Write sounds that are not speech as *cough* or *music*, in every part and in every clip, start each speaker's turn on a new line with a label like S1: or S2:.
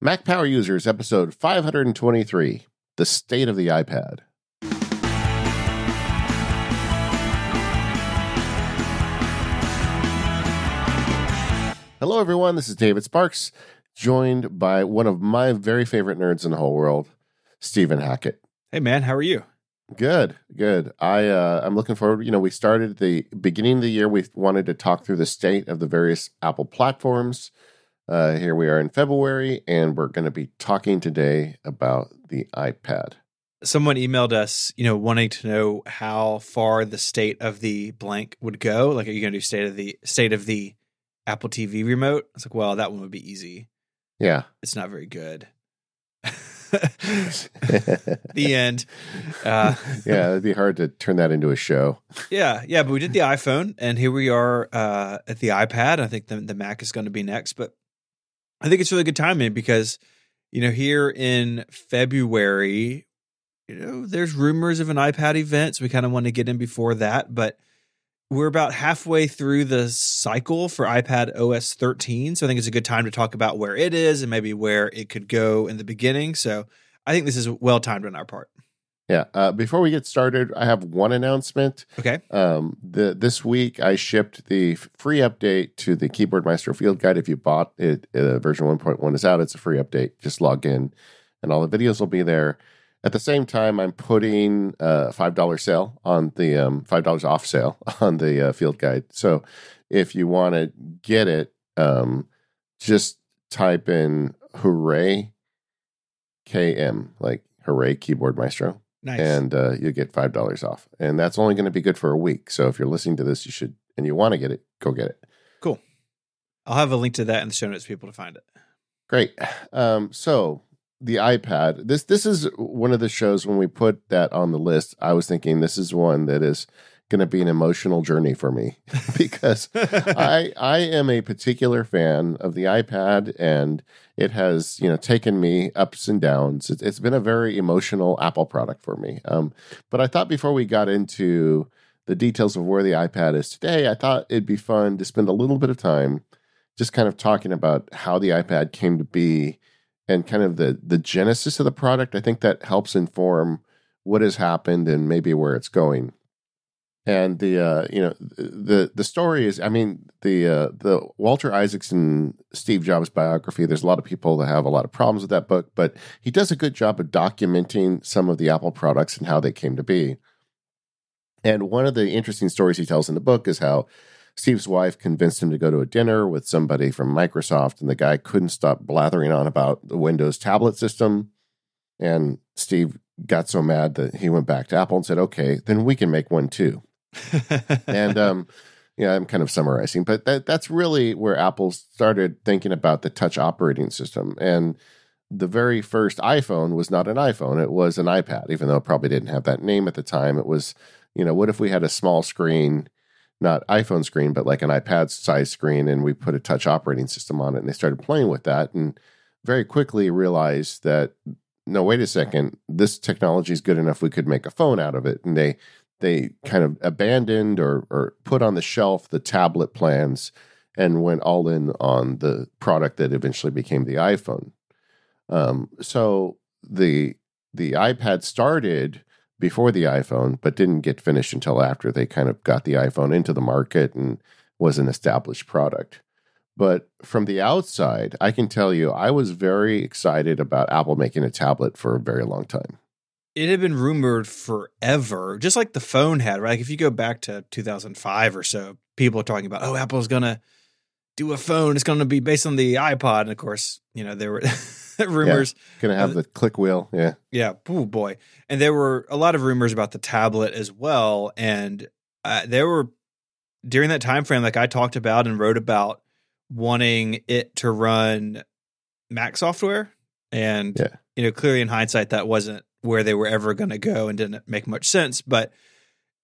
S1: Mac Power Users, episode 523 The State of the iPad. Hello, everyone. This is David Sparks, joined by one of my very favorite nerds in the whole world, Stephen Hackett.
S2: Hey, man, how are you?
S1: Good, good. I uh, I'm looking forward. You know, we started the beginning of the year. We wanted to talk through the state of the various Apple platforms. Uh, here we are in February, and we're going to be talking today about the iPad.
S2: Someone emailed us, you know, wanting to know how far the state of the blank would go. Like, are you going to do state of the state of the Apple TV remote? I was like, well, that one would be easy.
S1: Yeah,
S2: It's not very good. *laughs* *laughs* the end. Uh, *laughs*
S1: yeah, it'd be hard to turn that into a show.
S2: yeah, yeah, but we did the iPhone, and here we are uh, at the iPad. I think the, the Mac is going to be next, but I think it's really good timing because you know here in February, you know, there's rumors of an iPad event, so we kind of want to get in before that, but we're about halfway through the cycle for iPad OS 13, so I think it's a good time to talk about where it is and maybe where it could go in the beginning. So I think this is well timed on our part.
S1: Yeah. Uh, before we get started, I have one announcement.
S2: Okay.
S1: Um, the this week I shipped the free update to the Keyboard Maestro Field Guide. If you bought it, uh, version 1.1 is out. It's a free update. Just log in, and all the videos will be there. At the same time, I'm putting a five dollar sale on the um, five dollars off sale *laughs* on the uh, Field Guide. So if you want to get it, um, just type in "Hooray KM," like "Hooray Keyboard Maestro."
S2: Nice.
S1: and uh, you get five dollars off. And that's only going to be good for a week. So if you're listening to this, you should and you want to get it, go get it.
S2: cool. I'll have a link to that in the show notes for people to find it.
S1: Great. Um, so the iPad. This this is one of the shows when we put that on the list. I was thinking this is one that is going to be an emotional journey for me *laughs* *laughs* because I I am a particular fan of the iPad and it has you know taken me ups and downs. It's, it's been a very emotional Apple product for me. Um, but I thought before we got into the details of where the iPad is today, I thought it'd be fun to spend a little bit of time just kind of talking about how the iPad came to be and kind of the the genesis of the product. I think that helps inform what has happened and maybe where it's going and the uh, you know the the story is I mean the uh, the Walter Isaacson Steve Jobs biography. There's a lot of people that have a lot of problems with that book, but he does a good job of documenting some of the Apple products and how they came to be. And one of the interesting stories he tells in the book is how Steve's wife convinced him to go to a dinner with somebody from Microsoft, and the guy couldn't stop blathering on about the Windows tablet system. And Steve got so mad that he went back to Apple and said, "Okay, then we can make one too." And um, yeah, I'm kind of summarizing, but that that's really where Apple started thinking about the touch operating system. And the very first iPhone was not an iPhone; it was an iPad, even though it probably didn't have that name at the time. It was, you know, what if we had a small screen, not iPhone screen, but like an iPad size screen, and we put a touch operating system on it, and they started playing with that, and very quickly realized that no, wait a second, this technology is good enough. We could make a phone out of it, and they they kind of abandoned or, or put on the shelf the tablet plans and went all in on the product that eventually became the iPhone. Um, so the the iPad started before the iPhone, but didn't get finished until after they kind of got the iPhone into the market and was an established product. But from the outside, I can tell you, I was very excited about Apple making a tablet for a very long time
S2: it had been rumored forever, just like the phone had, right? Like if you go back to 2005 or so, people are talking about, oh, Apple's going to do a phone. It's going to be based on the iPod. And of course, you know, there were *laughs* rumors.
S1: Yeah, going to have the click wheel. Yeah.
S2: Yeah. Oh, boy. And there were a lot of rumors about the tablet as well. And uh, there were, during that time frame, like I talked about and wrote about wanting it to run Mac software. And,
S1: yeah.
S2: you know, clearly in hindsight, that wasn't where they were ever going to go and didn't make much sense. But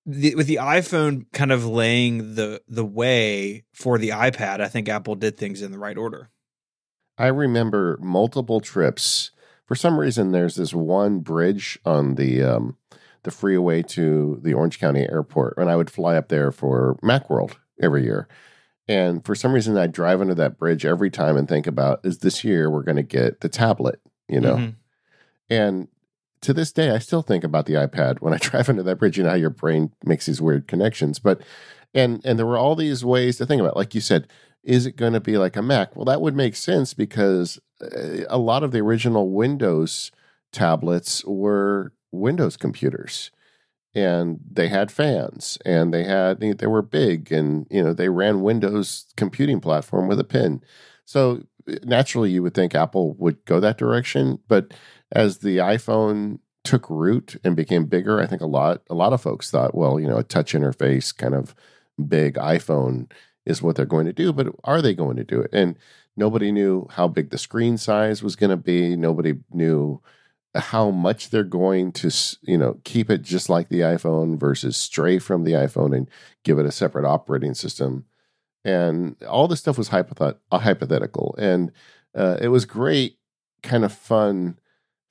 S2: the, with the iPhone kind of laying the the way for the iPad, I think Apple did things in the right order.
S1: I remember multiple trips. For some reason, there's this one bridge on the um, the freeway to the Orange County Airport, and I would fly up there for MacWorld every year. And for some reason, I drive under that bridge every time and think about is this year we're going to get the tablet, you know?
S2: Mhm.
S1: And to this day, I still think about the iPad when I *laughs* drive under that bridge. You know how your brain makes these weird connections, but and and there were all these ways to think about. it. Like you said, is it going to be like a Mac? Well, that would make sense because uh, a lot of the original Windows tablets were Windows computers, and they had fans, and they had they were big, and you know they ran Windows computing platform with a pin. So naturally, you would think Apple would go that direction, but as the iPhone took root and became bigger, I think a lot a lot of folks thought, well, you know, a touch interface kind of big iPhone is what they're going to do, but are they going to do it? And nobody knew how big the screen size was going to be. Nobody knew how much they're going to, you know, keep it just like the iPhone versus stray from the iPhone and give it a separate operating system. And all this stuff was hypothet- hypothetical. And uh, it was great, kind of fun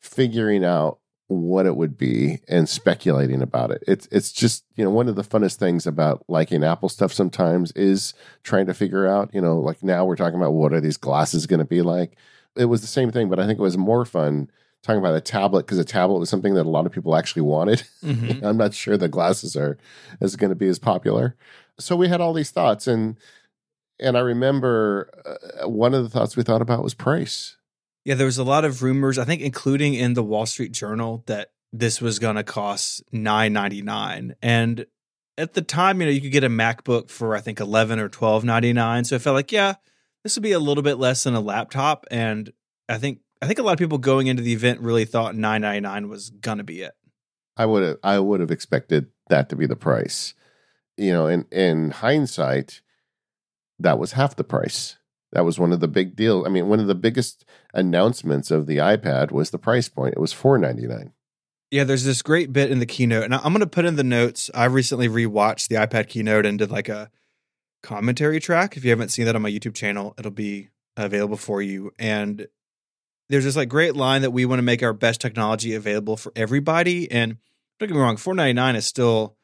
S1: figuring out what it would be and speculating about it. It's it's just you know one of the funnest things about liking Apple stuff sometimes is trying to figure out you know like now we're talking about what are these glasses going to be like. It was the same thing, but I think it was more fun talking about a tablet because a tablet was something that a lot of people actually wanted.
S2: Mhm. *laughs*
S1: I'm not sure the glasses are is going to be as popular. So we had all these thoughts and and I remember uh, one of the thoughts we thought about was price.
S2: Yeah, there was a lot of rumors, I think, including in the Wall Street Journal, that this was going to cost nine ninety nine, and at the time, you know, you could get a MacBook for I think eleven or twelve ninety nine. So I felt like, yeah, this would be a little bit less than a laptop, and I think I think a lot of people going into the event really thought nine ninety nine was going to be it.
S1: I would have I would have expected that to be the price. You know, in in hindsight, that was half the price. That was one of the big deals. I mean, one of the biggest announcements of the iPad was the price point. It was four ninety nine.
S2: Yeah, there's this great bit in the keynote, and I'm going to put in the notes. I recently rewatched the iPad keynote and did like a commentary track. If you haven't seen that on my YouTube channel, it'll be available for you. And there's this like great line that we want to make our best technology available for everybody. And don't get me wrong, 499 is still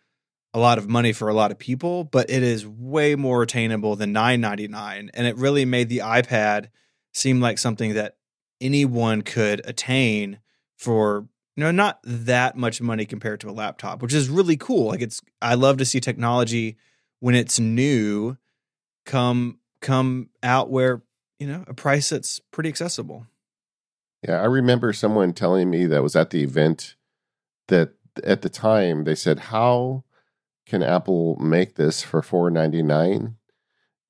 S2: a lot of money for a lot of people, but it is way more attainable than 999. And it really made the iPad seem like something that anyone could attain for you know not that much money compared to a laptop which is really cool like it's i love to see technology when it's new come come out where you know a price that's pretty accessible
S1: Yeah, I remember someone telling me that was at the event that at the time they said, "How can Apple make this for four ninety nine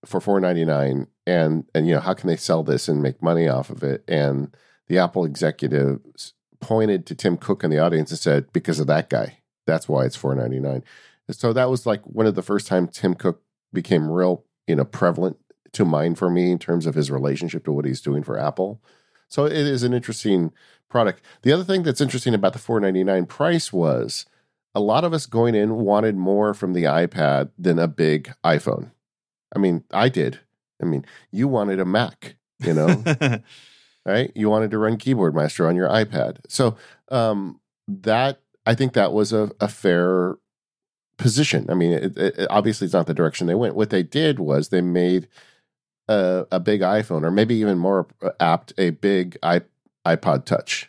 S1: for four ninety nine and and you know how can they sell this and make money off of it?" And the Apple executives pointed to Tim Cook in the audience and said, "Because of that guy, that's why it's four ninety nine. So that was like one of the first times Tim Cook became real, you know, prevalent to mind for me in terms of his relationship to what he's doing for Apple. So it is an interesting product. The other thing that's interesting about the 499 price was a lot of us going in wanted more from the iPad than a big iPhone. I mean, I did. I mean, you wanted a Mac, you know, *laughs* right? You wanted to run Keyboard Maestro on your iPad. So um, that I think that was a, a fair position. I mean, it, it, obviously it's not the direction they went. What they did was they made a, a big iPhone, or maybe even more apt, a big iPod Touch.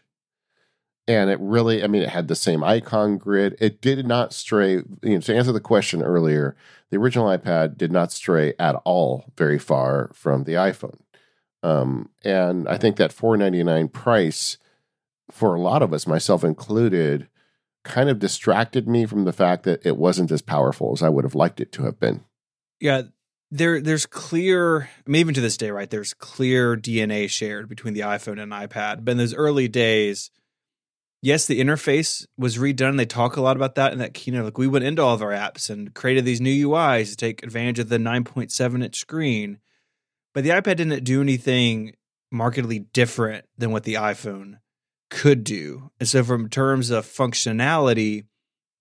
S1: And it really, I mean, it had the same icon grid. It did not stray, you know, to answer the question earlier, the original iPad did not stray at all very far from the iPhone. Um, and I think that 499 price for a lot of us, myself included, kind of distracted me from the fact that it wasn't as powerful as I would have liked it to have been.
S2: yeah there there's clear I mean, even to this day right there's clear dna shared between the iphone and ipad but in those early days yes the interface was redone they talk a lot about that in that keynote like we went into all of our apps and created these new uis to take advantage of the 9.7 inch screen but the ipad didn't do anything markedly different than what the iphone could do and so from terms of functionality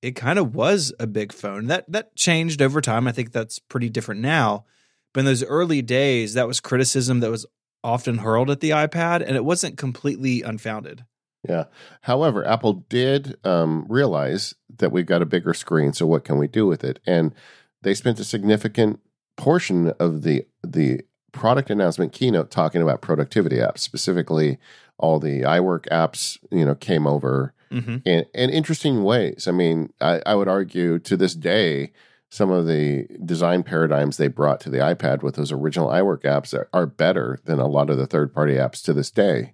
S2: it kind of was a big phone. That that changed over time. I think that's pretty different now. But in those early days, that was criticism that was often hurled at the iPad, and it wasn't completely unfounded.
S1: Yeah. However, Apple did um, realize that we've got a bigger screen. So what can we do with it? And they spent a significant portion of the the product announcement keynote talking about productivity apps, specifically all the iWork apps, you know, came over
S2: Mm-hmm.
S1: in, in interesting ways. I mean, I, I would argue to this day, some of the design paradigms they brought to the iPad with those original iWork apps are, are better than a lot of the third party apps to this day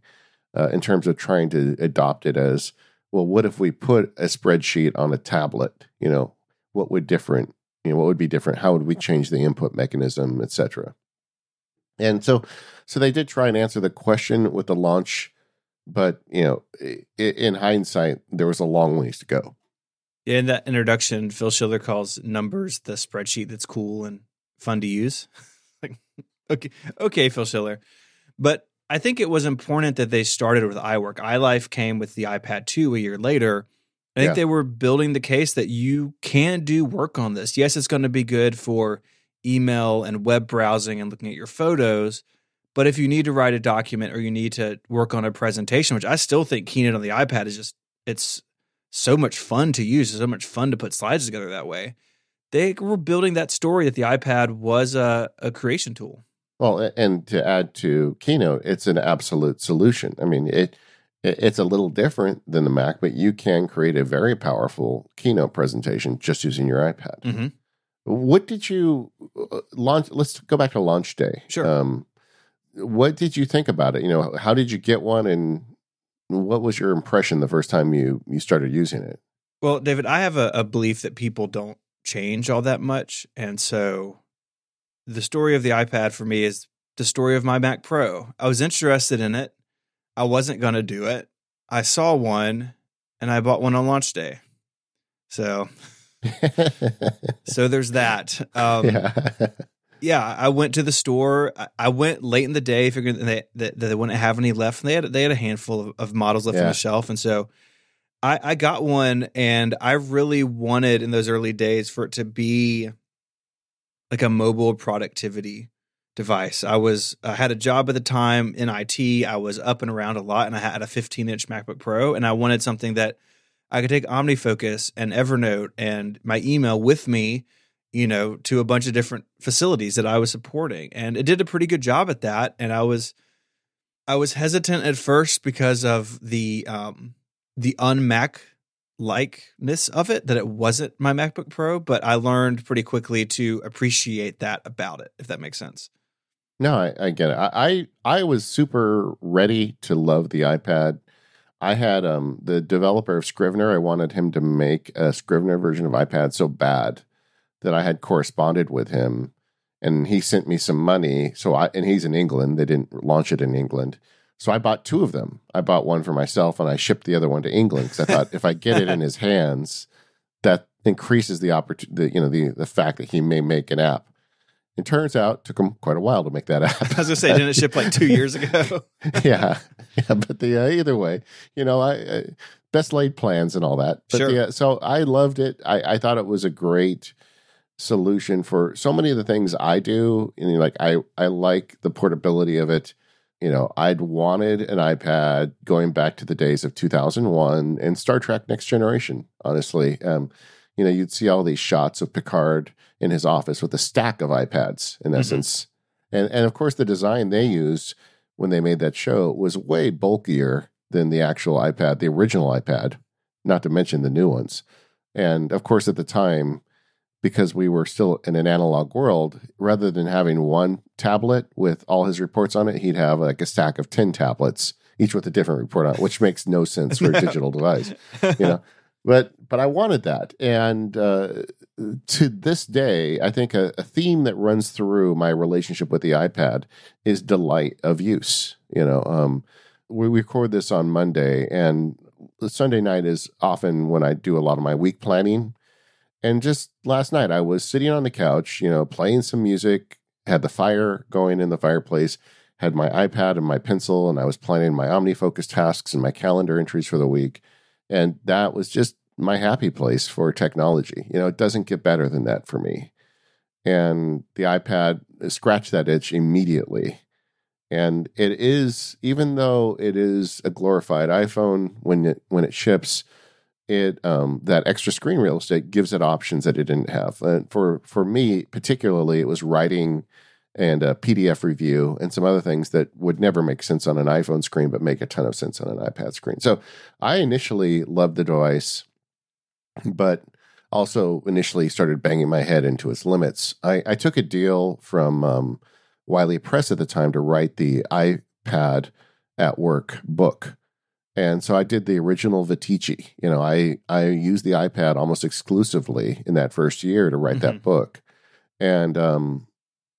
S1: uh, in terms of trying to adopt it as well. What if we put a spreadsheet on a tablet? You know, what would different? You know, what would be different? How would we change the input mechanism, etc. And so, so they did try and answer the question with the launch but you know, in hindsight, there was a long ways to go.
S2: In that introduction, Phil Schiller calls numbers the spreadsheet that's cool and fun to use. *laughs* like, okay, okay, Phil Schiller, but I think it was important that they started with iWork. iLife came with the iPad 2 a year later. I think yeah. they were building the case that you can do work on this. Yes, it's going to be good for email and web browsing and looking at your photos, but if you need to write a document or you need to work on a presentation, which I still think Keynote on the iPad is just it's so much fun to use, it's so much fun to put slides together that way. They were building that story that the iPad was a, a creation tool.
S1: Well, and to add to Keynote, it's an absolute solution. I mean, it it's a little different than the Mac, but you can create a very powerful Keynote presentation just using your iPad.
S2: Mm-hmm.
S1: What did you uh, launch? Let's go back to launch day.
S2: Sure.
S1: Um, what did you think about it? You know, how did you get one, and what was your impression the first time you you started using it?
S2: Well, David, I have a, a belief that people don't change all that much, and so the story of the iPad for me is the story of my Mac Pro. I was interested in it. I wasn't going to do it. I saw one and I bought one on launch day. So *laughs* so there's that. Um, yeah yeah, I went to the store. I went late in the day, figuring that they, that they wouldn't have any left. And they had they had a handful of, of models left yeah. on the shelf, and so I, I got one. And I really wanted in those early days for it to be like a mobile productivity device. I was I had a job at the time in IT. I was up and around a lot, and I had a 15 inch MacBook Pro, and I wanted something that I could take OmniFocus and Evernote and my email with me you know, to a bunch of different facilities that I was supporting. And it did a pretty good job at that. And I was I was hesitant at first because of the um the unmac likeness of it, that it wasn't my MacBook Pro, but I learned pretty quickly to appreciate that about it, if that makes sense.
S1: No, I, I get it. I, I I was super ready to love the iPad. I had um the developer of Scrivener. I wanted him to make a Scrivener version of iPad so bad that I had corresponded with him and he sent me some money. So I, and he's in England. They didn't launch it in England. So I bought two of them. I bought one for myself and I shipped the other one to England because I thought if I get it in his hands, that increases the opportunity, you know, the, the fact that he may make an app. It turns out it took him quite a while to make that app.
S2: I was gonna say, didn't it ship like two years ago? *laughs*
S1: yeah, yeah. But the uh, either way, you know, I, I, best laid plans and all that. But
S2: sure.
S1: the, uh, so I loved it. I, I thought it was a great solution for so many of the things I do. And like I I like the portability of it. You know, I'd wanted an iPad going back to the days of 2001 and Star Trek Next Generation, honestly. Um, you know, you'd see all these shots of Picard in his office with a stack of iPads in mm-hmm. essence. And and of course the design they used when they made that show was way bulkier than the actual iPad, the original iPad, not to mention the new ones. And of course at the time because we were still in an analog world, rather than having one tablet with all his reports on it, he'd have like a stack of 10 tablets, each with a different report on it, which makes no sense for a *laughs* digital device, you know. But but I wanted that. And uh, to this day, I think a, a theme that runs through my relationship with the iPad is delight of use. You know, um, we record this on Monday, and Sunday night is often when I do a lot of my week planning and just last night, I was sitting on the couch, you know, playing some music, had the fire going in the fireplace, had my iPad and my pencil, and I was planning my OmniFocus tasks and my calendar entries for the week. And that was just my happy place for technology. You know, it doesn't get better than that for me. And the iPad scratched that itch immediately. And it is, even though it is a glorified iPhone when it when it ships, it um, that extra screen real estate gives it options that it didn't have. And for for me particularly, it was writing and a PDF review and some other things that would never make sense on an iPhone screen, but make a ton of sense on an iPad screen. So I initially loved the device, but also initially started banging my head into its limits. I, I took a deal from um, Wiley Press at the time to write the iPad at work book. And so I did the original Vitici. You know, I I used the iPad almost exclusively in that first year to write mm-hmm. that book. And um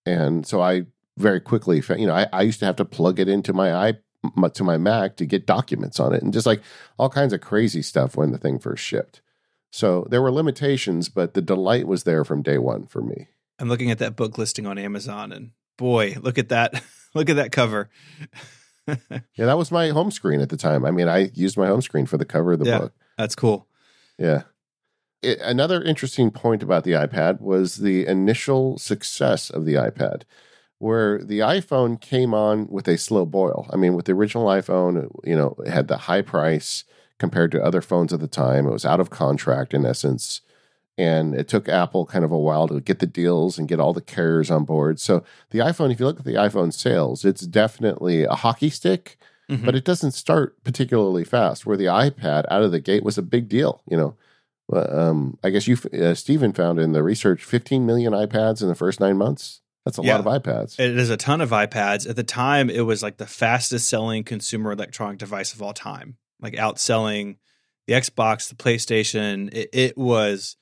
S1: and so I very quickly, you know, I, I used to have to plug it into my i to my Mac to get documents on it, and just like all kinds of crazy stuff when the thing first shipped. So there were limitations, but the delight was there from day one for me.
S2: I'm looking at that book listing on Amazon, and boy, look at that! *laughs* look at that cover. *laughs*
S1: yeah, that was my home screen at the time. I mean, I used my home screen for the cover of the yeah, book.
S2: That's cool.
S1: Yeah it, another interesting point about the iPad was the initial success of the iPad, where the iPhone came on with a slow boil. I mean, with the original iPhone, you know, it had the high price compared to other phones at the time. It was out of contract in essence. And it took Apple kind of a while to get the deals and get all the carriers on board. So the iPhone, if you look at the iPhone sales, it's definitely a hockey stick, mm-hmm. but it doesn't start particularly fast. Where the iPad out of the gate was a big deal. You know, um, I guess you, uh, Stephen, found in the research 15 million iPads in the first nine months. That's a yeah, lot of iPads.
S2: It is a ton of iPads. At the time, it was like the fastest selling consumer electronic device of all time, like outselling the Xbox, the PlayStation. It, it was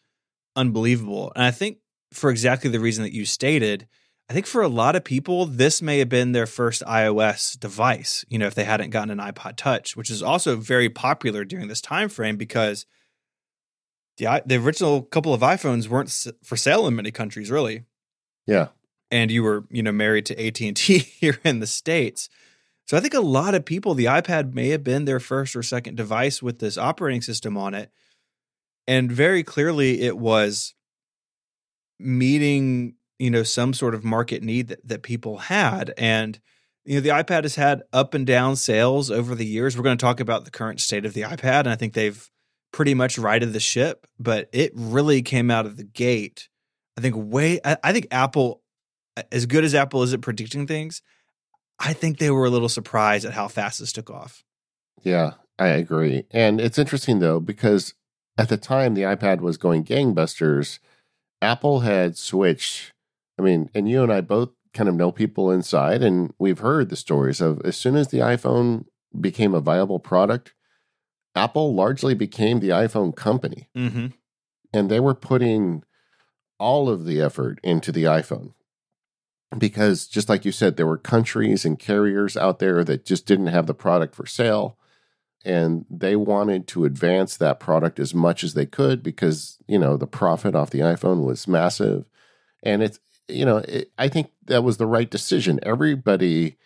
S2: unbelievable. And I think for exactly the reason that you stated, I think for a lot of people, this may have been their first iOS device, you know, if they hadn't gotten an iPod Touch, which is also very popular during this time frame because – the the original couple of iPhones weren't for sale in many countries, really.
S1: Yeah,
S2: and you were you know married to AT and T *laughs* here in the states, so I think a lot of people the iPad may have been their first or second device with this operating system on it, and very clearly it was meeting you know some sort of market need that, that people had and you know the ipad has had up and down sales over the years we're going to talk about the current state of the ipad and i think they've pretty much righted the ship, but it really came out of the gate. I think way. I, I think Apple, as good as Apple is at predicting things, I think they were a little surprised at how fast this took off.
S1: Yeah, I agree. And it's interesting though because at the time the iPad was going gangbusters, Apple had switched. I mean, and you and I both kind of know people inside, and we've heard the stories of as soon as the iPhone became a viable product, Apple largely became the iPhone company. Mm-hmm. And they were putting all of the effort into the iPhone. Because just like you said, there were countries and carriers out there that just didn't have the product for sale. And they wanted to advance that product as much as they could because, you know, the profit off the iPhone was massive. And it's, you know, it, I think that was the right decision. Everybody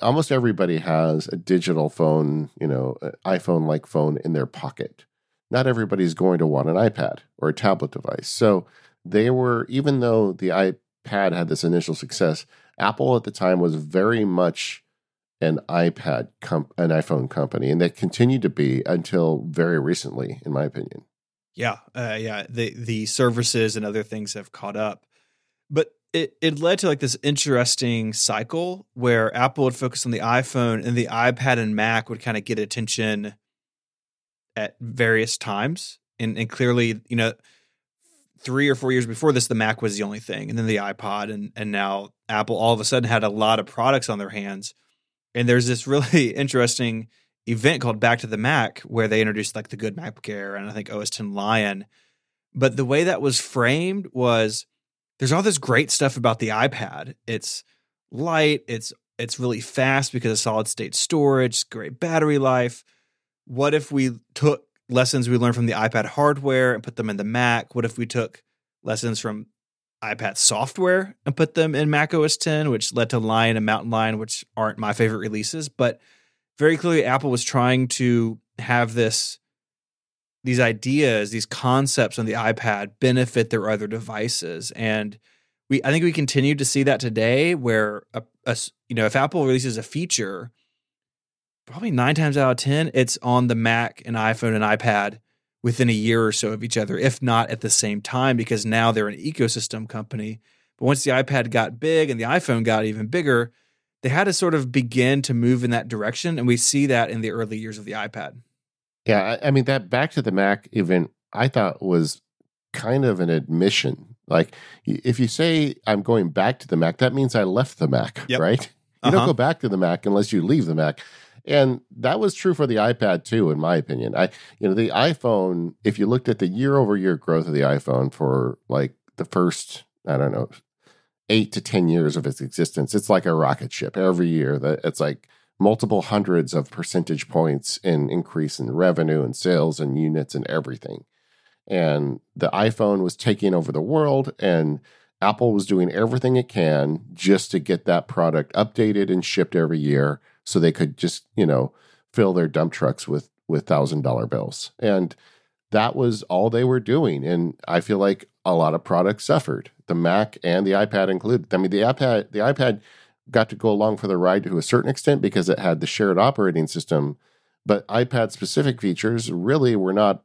S1: almost everybody has a digital phone, you know, iPhone like phone in their pocket. Not everybody's going to want an iPad or a tablet device. So they were, even though the iPad had this initial success, Apple at the time was very much an iPad, comp- an iPhone company, and they continued to be until very recently, in my opinion.
S2: Yeah, uh, yeah. The the services and other things have caught up, but it, it led to like this interesting cycle where Apple would focus on the iPhone and the iPad and Mac would kind of get attention at various times. And, and clearly, you know, three or four years before this, the Mac was the only thing, and then the iPod, and and now Apple all of a sudden had a lot of products on their hands. And there's this really *laughs* interesting event called Back to the Mac where they introduced like the good MacBook Air and I think OS 10 Lion. But the way that was framed was there's all this great stuff about the iPad. It's light, it's it's really fast because of solid state storage, great battery life. What if we took lessons we learned from the iPad hardware and put them in the Mac? What if we took lessons from iPad software and put them in Mac OS 10, which led to Lion and Mountain Lion, which aren't my favorite releases, but very clearly Apple was trying to have this these ideas, these concepts on the iPad benefit their other devices. And we, I think we continue to see that today where, a, a, you know, if Apple releases a feature, probably nine times out of 10, it's on the Mac and iPhone and iPad within a year or so of each other, if not at the same time, because now they're an ecosystem company. But once the iPad got big and the iPhone got even bigger, they had to sort of begin to move in that direction. And we see that in the early years of the iPad.
S1: Yeah. I, mean, that back to the Mac event, I thought was kind of an admission. Like, if you say I'm going back to the Mac, that means I left the Mac, yep. right? You uh-huh. don't go back to the Mac unless you leave the Mac. And that was true for the iPad too, in my opinion. I, you know, the iPhone, if you looked at the year over year growth of the iPhone for like the first, I don't know, eight to 10 years of its existence, it's like a rocket ship every year that it's like multiple hundreds of percentage points in increase in revenue and sales and units and everything. And the iPhone was taking over the world and Apple was doing everything it can just to get that product updated and shipped every year so they could just, you know, fill their dump trucks with with thousand dollar bills. And that was all they were doing. And I feel like a lot of products suffered. The Mac and the iPad included. I mean, the iPad the iPad got to go along for the ride to a certain extent because it had the shared operating system, but iPad specific features really were not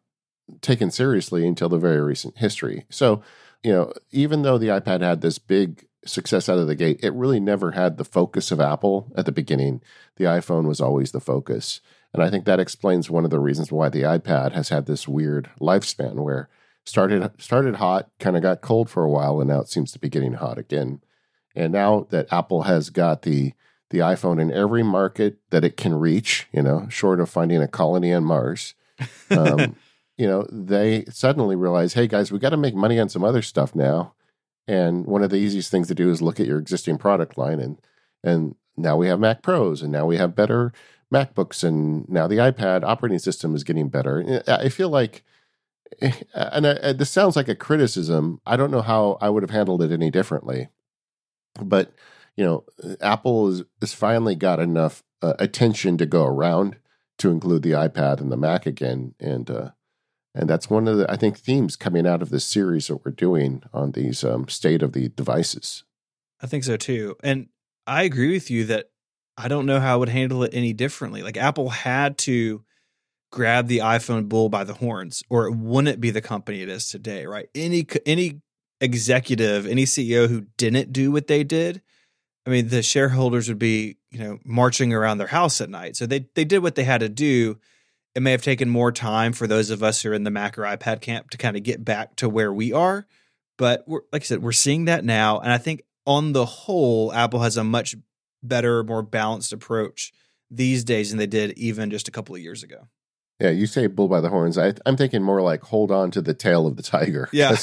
S1: taken seriously until the very recent history. So, you know, even though the iPad had this big success out of the gate, it really never had the focus of Apple at the beginning. The iPhone was always the focus. And I think that explains one of the reasons why the iPad has had this weird lifespan where started started hot, kind of got cold for a while, and now it seems to be getting hot again. And now that Apple has got the the iPhone in every market that it can reach, you know, short of finding a colony on Mars, um, *laughs* you know, they suddenly realize, hey guys, we got to make money on some other stuff now. And one of the easiest things to do is look at your existing product line and and now we have Mac Pros and now we have better MacBooks and now the iPad operating system is getting better. I feel like eh, and I, this sounds like a criticism. I don't know how I would have handled it any differently. But, you know, Apple is, has finally got enough uh, attention to go around to include the iPad and the Mac again and uh, and that's one of the I think themes coming out of this series that we're doing on these um, state of the devices.
S2: I think so too, and I agree with you that I don't know how I would handle it any differently. Like Apple had to grab the iPhone bull by the horns, or it wouldn't be the company it is today, right? Any any executive, any CEO who didn't do what they did, I mean, the shareholders would be you know marching around their house at night. So they they did what they had to do it may have taken more time for those of us who are in the Mac or iPad camp to kind of get back to where we are. But like I said, we're seeing that now. And I think on the whole, Apple has a much better, more balanced approach these days than they did even just a couple of years ago.
S1: Yeah, you say bull by the horns. I, am thinking more like hold on to the tail of the tiger.
S2: Yeah,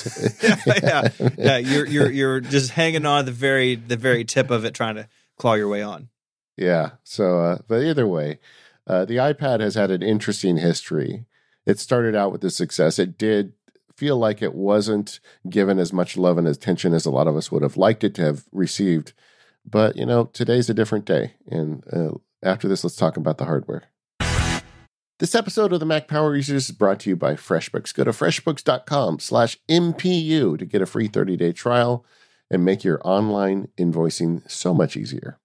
S2: yeah, *laughs* yeah, yeah. You're you're you're just hanging on the very the very tip of it, trying to claw your way on.
S1: Yeah. So, uh, but either way, uh, the iPad has had an interesting history. It started out with the success. It did feel like it wasn't given as much love and attention as a lot of us would have liked it to have received. But, you know, today's a different day. And uh, after this, let's talk about the hardware. This episode of the Mac Power Users is brought to you by FreshBooks. Go to freshbooks.com slash MPU to get a free 30-day trial and make your online invoicing so much easier.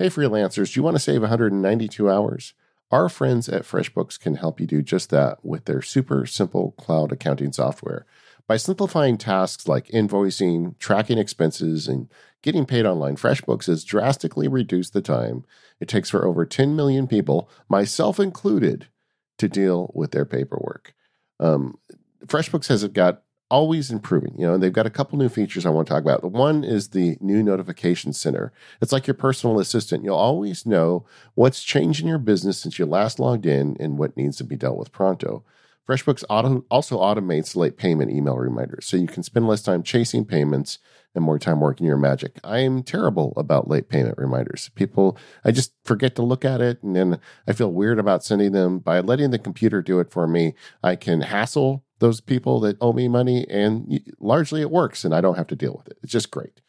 S1: Hey, freelancers, do you want to save 192 hours? Our friends at FreshBooks can help you do just that with their super simple cloud accounting software. By simplifying tasks like invoicing, tracking expenses, and getting paid online, FreshBooks has drastically reduced the time it takes for over 10 million people, myself included, to deal with their paperwork. Um, FreshBooks has got always improving. You know, and they've got a couple new features I want to talk about. The one is the new notification center. It's like your personal assistant. You'll always know what's changed in your business since you last logged in and what needs to be dealt with pronto. FreshBooks auto, also automates late payment email reminders, so you can spend less time chasing payments and more time working your magic. I am terrible about late payment reminders. People, I just forget to look at it, and then I feel weird about sending them. By letting the computer do it for me, I can hassle those people that owe me money, and largely it works, and I don't have to deal with it. It's just great.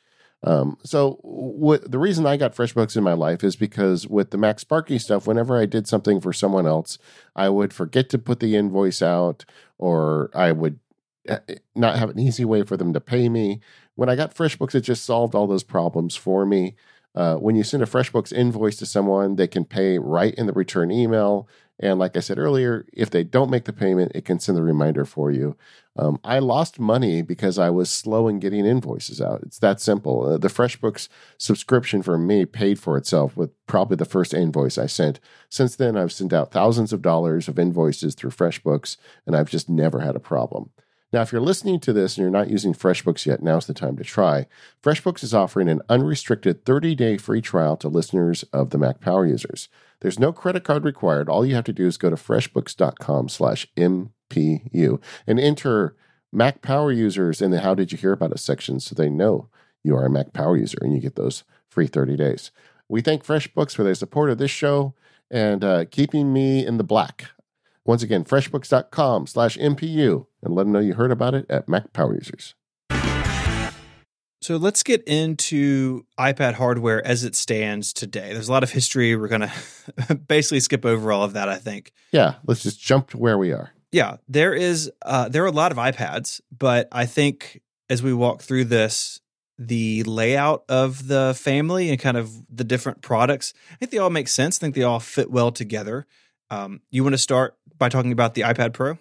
S1: Um, so what the reason I got FreshBooks in my life is because with the MacSparky stuff, whenever I did something for someone else, I would forget to put the invoice out, or I would eh, eh, not have an easy way for them to pay me. When I got FreshBooks, it just solved all those problems for me. Uh, when you send a FreshBooks invoice to someone, they can pay right in the return email And like I said earlier, if they don't make the payment, it can send the reminder for you. Um, I lost money because I was slow in getting invoices out. It's that simple. Uh, the FreshBooks subscription for me paid for itself with probably the first invoice I sent. Since then, I've sent out thousands of dollars of invoices through FreshBooks, and I've just never had a problem. Now, if you're listening to this and you're not using FreshBooks yet, now's the time to try. FreshBooks is offering an unrestricted 30 day free trial to listeners of the Mac Power users. There's no credit card required. All you have to do is go to freshbooks.com slash MPU and enter Mac Power users in the How Did You Hear About Us section so they know you are a Mac Power user and you get those free 30 days. We thank FreshBooks for their support of this show and uh, keeping me in the black. Once again, freshbooks.com slash MPU and let them know you heard about it at Mac Power Users.
S2: So let's get into iPad hardware as it stands today. There's a lot of history. We're going *laughs* to basically skip over all of that, I think.
S1: Yeah, let's just jump to where we are.
S2: Yeah, there is uh, there are a lot of iPads, but I think as we walk through this, the layout of the family and kind of the different products, I think they all make sense. I think they all fit well together. Um, you want to start by talking about the iPad Pro?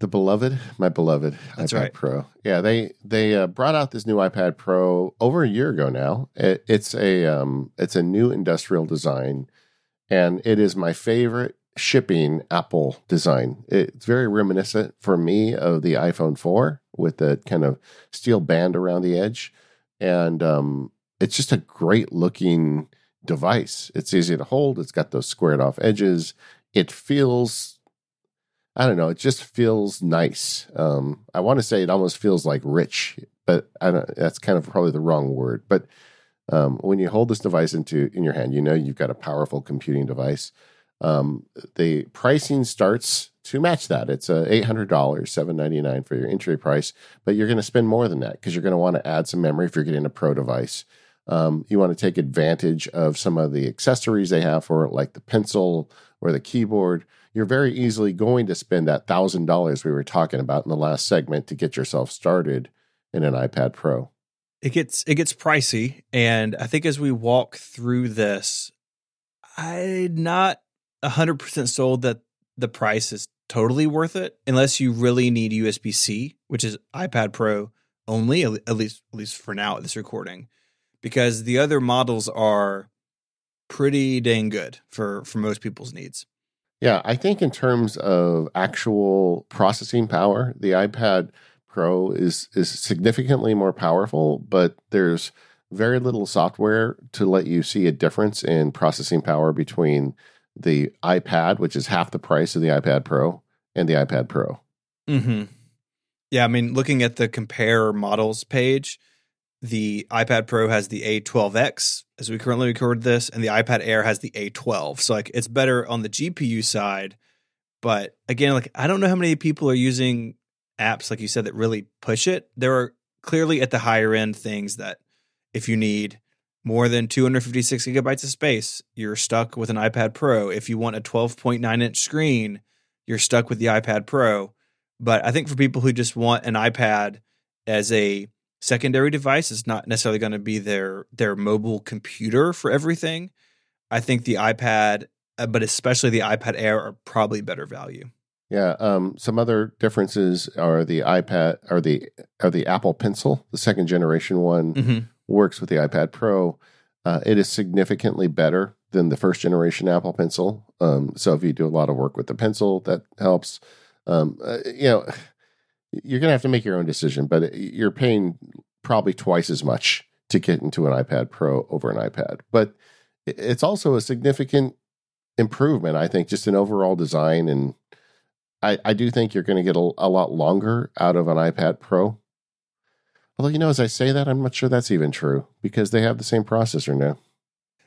S1: the beloved, my beloved
S2: That's
S1: iPad
S2: right.
S1: Pro. Yeah, they they uh, brought out this new iPad Pro over a year ago now. It, it's a um, it's a new industrial design, and it is my favorite shipping Apple design. It's very reminiscent for me of the iPhone 4 with the kind of steel band around the edge, and um, it's just a great looking device. It's easy to hold. It's got those squared off edges. It feels I don't know. It just feels nice. Um, I want to say it almost feels like rich, but I don't. That's kind of probably the wrong word. But um, when you hold this device into in your hand, you know you've got a powerful computing device. Um, the pricing starts to match that. It's a eight hundred dollars, seven ninety nine for your entry price, but you're going to spend more than that because you're going to want to add some memory if you're getting a pro device. Um, you want to take advantage of some of the accessories they have for it, like the pencil or the keyboard you're very easily going to spend that thousand dollars we were talking about in the last segment to get yourself started in an iPad Pro.
S2: It gets it gets pricey, and I think as we walk through this, I'm not hundred percent sold that the price is totally worth it, unless you really need USB C, which is iPad Pro only, at least at least for now at this recording, because the other models are pretty dang good for for most people's needs.
S1: Yeah, I think in terms of actual processing power, the iPad Pro is is significantly more powerful, but there's very little software to let you see a difference in processing power between the iPad, which is half the price of the iPad Pro, and the iPad Pro.
S2: Mm-hmm. Yeah, I mean, looking at the compare models page, the iPad Pro has the A12X as we currently record this, and the iPad Air has the A12. So like it's better on the GPU side, but again, like I don't know how many people are using apps like you said that really push it. There are clearly at the higher end things that if you need more than 256 gigabytes of space, you're stuck with an iPad Pro. If you want a 12.9 inch screen, you're stuck with the iPad Pro. But I think for people who just want an iPad as a secondary device is not necessarily going to be their their mobile computer for everything. I think the iPad, uh, but especially the iPad Air, are probably better value.
S1: Yeah. Um, some other differences are the iPad or the or the Apple Pencil, the second generation one,
S2: Mm-hmm.
S1: works with the iPad Pro. Uh, it is significantly better than the first generation Apple Pencil. Um, so if you do a lot of work with the pencil, that helps. Um, uh, you know, you're going to have to make your own decision, but uh, you're paying probably twice as much to get into an iPad Pro over an iPad. But it's also a significant improvement, I think, just in overall design. And I, I do think you're going to get a, a lot longer out of an iPad Pro. Although, you know, as I say that, I'm not sure that's even true because they have the same processor now.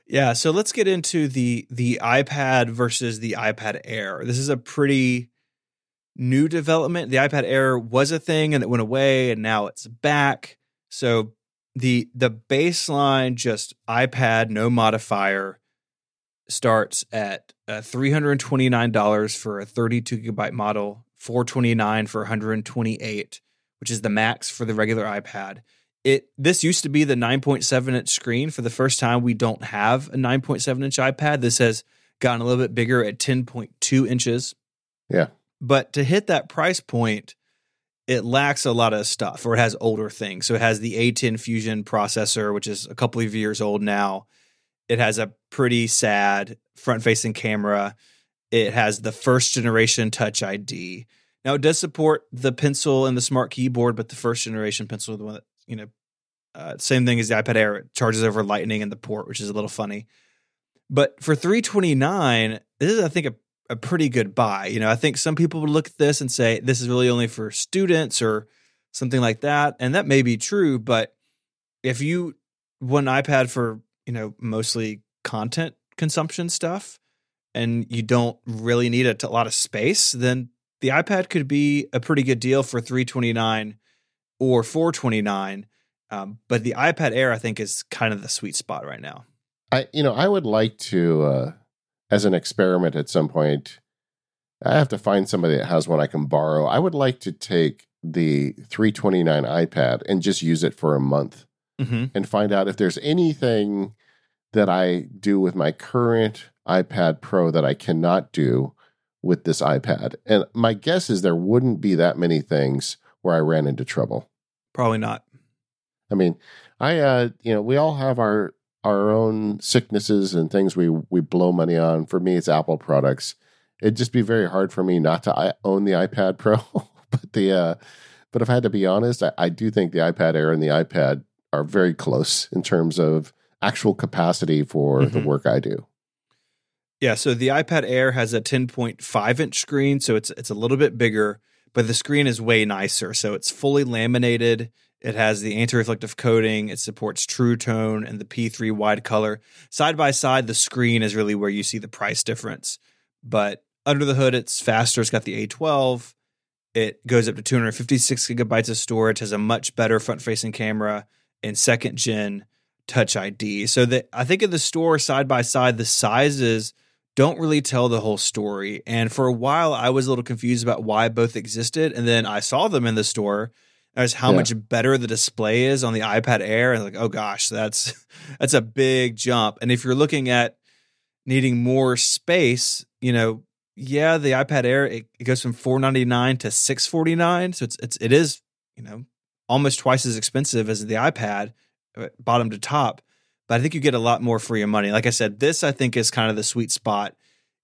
S2: Yeah, so let's get into the the iPad versus the iPad Air. This is a pretty new development. The iPad Air was a thing and it went away and now it's back. So the the baseline just iPad no modifier starts at uh, $329 for a 32 gigabyte model, 429 for 128, which is the max for the regular iPad. It this used to be the 9.7 inch screen. For the first time, we don't have a 9.7 inch iPad. This has gotten a little bit bigger at 10.2 inches.
S1: Yeah.
S2: But to hit that price point, it lacks a lot of stuff or it has older things. So it has the A10 Fusion processor, which is a couple of years old now. It has a pretty sad front facing camera. It has the first generation Touch ID. Now it does support the pencil and the smart keyboard, but the first generation pencil, the one that, you know, uh, same thing as the iPad Air, it charges over Lightning in the port, which is a little funny. But for 329, this is, I think, a, a pretty good buy. You know, I think some people would look at this and say this is really only for students or something like that. And that may be true, but if you want an iPad for, you know, mostly content consumption stuff and you don't really need a, a lot of space, then the iPad could be a pretty good deal for 329 or 429. Um, but the iPad Air, I think, is kind of the sweet spot right now.
S1: I you know I would like to uh, as an experiment at some point. I have to find somebody that has one I can borrow. I would like to take the 329 iPad and just use it for a month
S2: mm-hmm.
S1: and find out if there's anything that I do with my current iPad Pro that I cannot do with this iPad. And my guess is there wouldn't be that many things where I ran into trouble.
S2: Probably not.
S1: I mean, I uh, you know, we all have our our own sicknesses and things we we blow money on. For me, it's Apple products. It'd just be very hard for me not to own the iPad Pro. *laughs* but the uh, but if I had to be honest, I, I do think the iPad Air and the iPad are very close in terms of actual capacity for mm-hmm. the work I do.
S2: Yeah, so the iPad Air has a 10.5 inch screen, so it's it's a little bit bigger, but the screen is way nicer. So it's fully laminated. It has the anti-reflective coating. It supports True Tone and the P3 wide color. Side by side, the screen is really where you see the price difference. But under the hood, it's faster. It's got the A12. It goes up to 256 gigabytes of storage. Has a much better front-facing camera and second gen Touch ID. So that I think in the store side by side, the sizes don't really tell the whole story. And for a while, I was a little confused about why both existed. And then I saw them in the store as how yeah. much better the display is on the iPad Air. And like, oh gosh, that's *laughs* that's a big jump. And if you're looking at needing more space, you know, yeah, the iPad Air it, it goes from 499 to 649. So it's it's it is, you know, almost twice as expensive as the iPad, uh, bottom to top. But I think you get a lot more for your money. Like I said, this I think is kind of the sweet spot.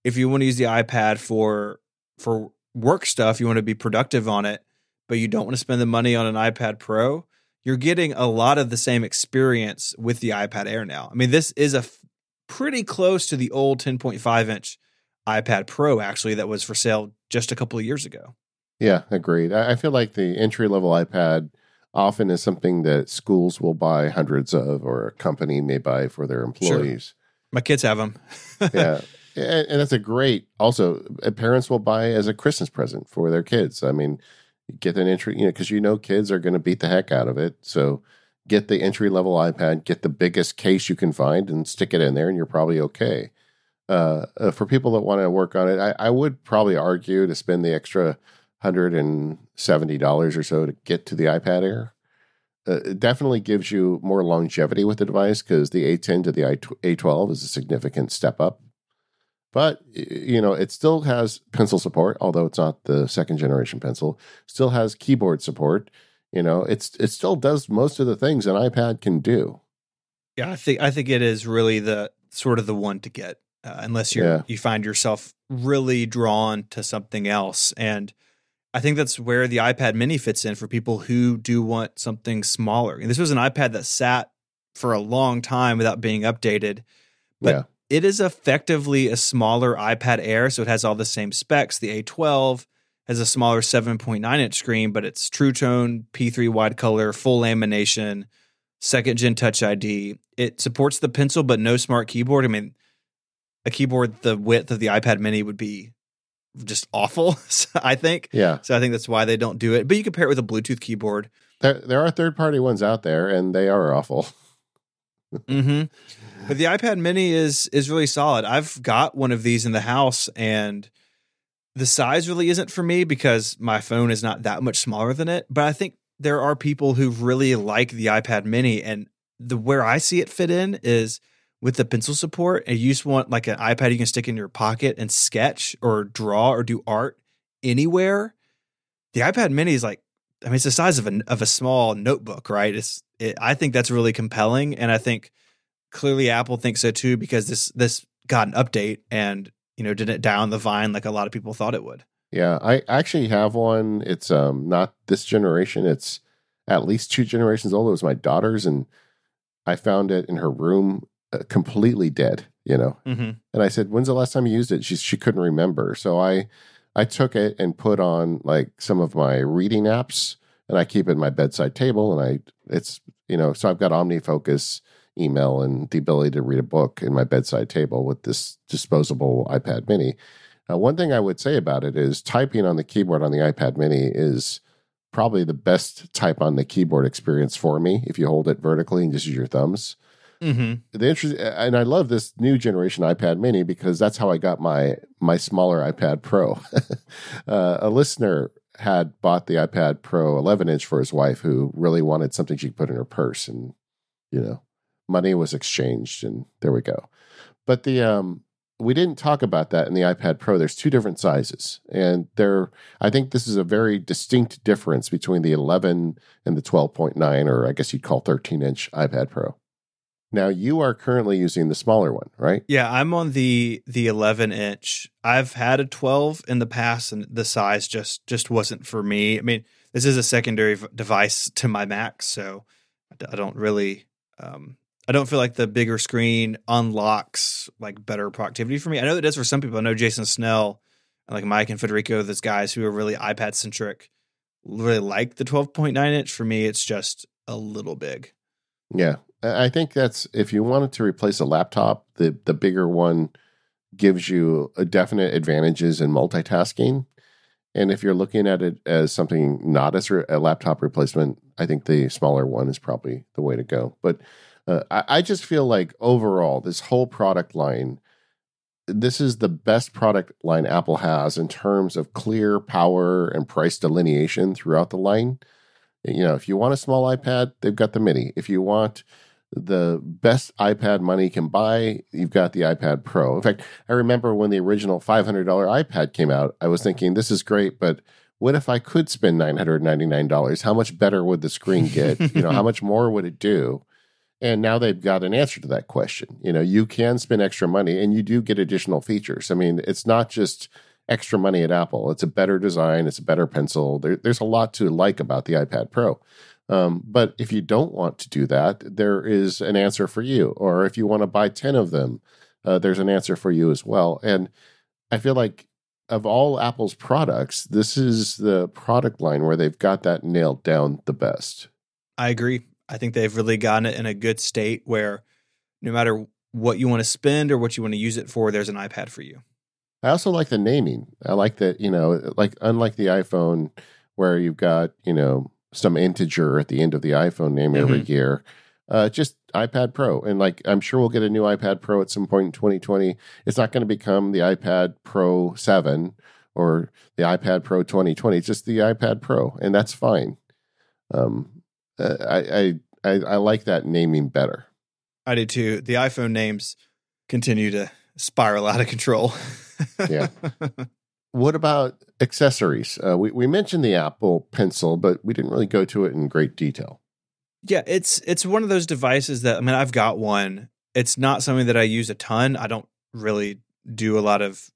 S2: If you want to use the iPad for for work stuff, you want to be productive on it but you don't want to spend the money on an iPad Pro, you're getting a lot of the same experience with the iPad Air now. I mean, this is a f- pretty close to the old 10.5 inch iPad Pro, actually, that was for sale just a couple of years ago.
S1: Yeah, agreed. I feel like the entry level iPad often is something that schools will buy hundreds of, or a company may buy for their employees. Sure.
S2: My kids have them.
S1: yeah. *laughs* And, and that's a great, also, uh, parents will buy as a Christmas present for their kids. I mean, get an entry, you know, because you know kids are going to beat the heck out of it. So get the entry level iPad, get the biggest case you can find, and stick it in there, and you're probably okay. Uh, uh, for people that want to work on it, I, I, would probably argue to spend the extra hundred and seventy dollars or so to get to the iPad Air. Uh, it definitely gives you more longevity with the device because the A10 to the A12 is a significant step up but you know it still has pencil support although it's not the second generation pencil still has keyboard support you know it's it still does most of the things an ipad can do.
S2: Yeah i think i think it is really the sort of the one to get uh, unless you yeah. you find yourself really drawn to something else. And i think that's where the ipad mini fits in for people who do want something smaller. And this was an ipad that sat for a long time without being updated but yeah it is effectively a smaller iPad Air, so it has all the same specs. The A12 has a smaller 7.9 inch screen, but it's True Tone, P3 wide color, full lamination, second gen Touch ID. It supports the pencil, but no smart keyboard. I mean, a keyboard the width of the iPad Mini would be just awful. *laughs* I think.
S1: Yeah.
S2: So I think that's why they don't do it. But you can pair it with a Bluetooth keyboard.
S1: There, there are third party ones out there, and they are awful. *laughs*
S2: mm-hmm. But the iPad Mini is is really solid. I've got one of these in the house, and the size really isn't for me because my phone is not that much smaller than it. But I think there are people who really like the iPad Mini, and the where I see it fit in is with the pencil support and you just want like an iPad you can stick in your pocket and sketch or draw or do art anywhere, the iPad mini is like I mean it's the size of a of a small notebook, right? It's it, I think that's really compelling and I think clearly Apple thinks so too because this this got an update and you know didn't down the vine like a lot of people thought it would.
S1: Yeah, I actually have one. It's um not this generation. It's at least two generations old. It was my daughter's, and I found it in her room uh, completely dead. You know,
S2: mm-hmm.
S1: and I said, "When's the last time you used it?" She she couldn't remember. So I I took it and put on like some of my reading apps, and I keep it in my bedside table. And I it's you know so I've got OmniFocus email and the ability to read a book in my bedside table with this disposable iPad Mini. Uh, one thing I would say about it is typing on the keyboard on the iPad Mini is probably the best type on the keyboard experience for me if you hold it vertically and just use your thumbs.
S2: Mm-hmm.
S1: The interest, and I love this new generation iPad Mini because that's how I got my my smaller iPad Pro. *laughs* uh, a listener had bought the iPad Pro 11 inch for his wife, who really wanted something she could put in her purse, and you know, money was exchanged, and there we go. But the um, we didn't talk about that in the iPad Pro. There's two different sizes, and there. I think this is a very distinct difference between the 11 and the 12.9, or I guess you'd call 13 inch iPad Pro. Now you are currently using the smaller one, right?
S2: Yeah, I'm on the the 11 inch. I've had a 12 in the past, and the size just just wasn't for me. I mean, this is a secondary v- device to my Mac, so I don't really um, I don't feel like the bigger screen unlocks like better productivity for me. I know it does for some people. I know Jason Snell, and like Mike and Federico, those guys who are really iPad centric, really like the 12.9 inch. For me, it's just a little big.
S1: Yeah, I think that's if you wanted to replace a laptop, the the bigger one gives you a definite advantages in multitasking. And if you're looking at it as something not as a laptop replacement, I think the smaller one is probably the way to go. But uh, I, I just feel like overall, this whole product line, this is the best product line Apple has in terms of clear power and price delineation throughout the line. You know, if you want a small iPad, they've got the mini. If you want the best iPad money can buy, you've got the iPad Pro. In fact, I remember when the original $500 iPad came out, I was thinking, this is great, but what if I could spend $999? How much better would the screen get? you know, how *laughs* much more would it do? And now they've got an answer to that question. You know, you can spend extra money and you do get additional features. I mean, it's not just extra money at Apple. It's a better design, it's a better pencil. There, there's a lot to like about the iPad Pro. Um, but if you don't want to do that, there is an answer for you. Or if you want to buy 10 of them, uh, there's an answer for you as well. And I feel like of all Apple's products, this is the product line where they've got that nailed down the best.
S2: I agree. I think they've really gotten it in a good state where no matter what you want to spend or what you want to use it for, there's an iPad for you.
S1: I also like the naming. I like that, you know, like unlike the iPhone where you've got, you know, some integer at the end of the iPhone name mm-hmm. every year. Uh, just iPad Pro. And like, I'm sure we'll get a new iPad Pro at some point in 2020. It's not going to become the iPad Pro 7 or the iPad Pro 2020. It's just the iPad Pro, and that's fine. Um, uh, I, I, I like that naming better.
S2: I do too. The iPhone names continue to spiral out of control.
S1: yeah. *laughs* What about accessories? Uh, we we mentioned the Apple Pencil, but we didn't really go to it in great detail.
S2: Yeah, it's it's one of those devices that I mean I've got one. It's not something that I use a ton. I don't really do a lot of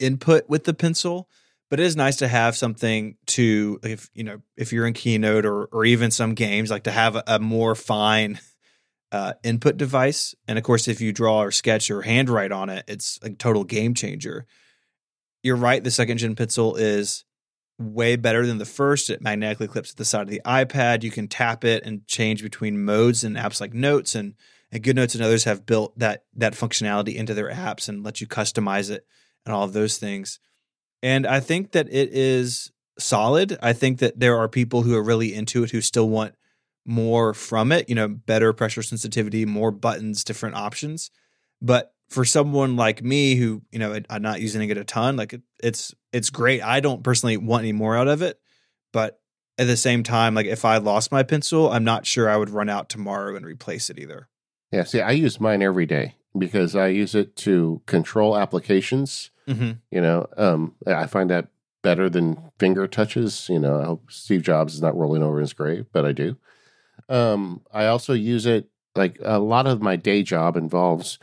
S2: input with the pencil, but it is nice to have something to if you know if you're in Keynote or or even some games like to have a, a more fine uh, input device. And of course, if you draw or sketch or handwrite on it, it's a total game changer you're right. The second gen pencil is way better than the first. It magnetically clips to the side of the iPad. You can tap it and change between modes and apps like Notes and and GoodNotes and others have built that that functionality into their apps and let you customize it and all of those things. And I think that it is solid. I think that there are people who are really into it who still want more from it, you know, better pressure sensitivity, more buttons, different options. But for someone like me who you know I'm not using it a ton, like it, it's it's great. I don't personally want any more out of it, but at the same time, like if I lost my pencil, I'm not sure I would run out tomorrow and replace it either.
S1: Yeah, see, I use mine every day because I use it to control applications.
S2: Mm-hmm.
S1: You know, um, I find that better than finger touches. You know, I hope Steve Jobs is not rolling over in his grave, but I do. Um, I also use it like a lot of my day job involves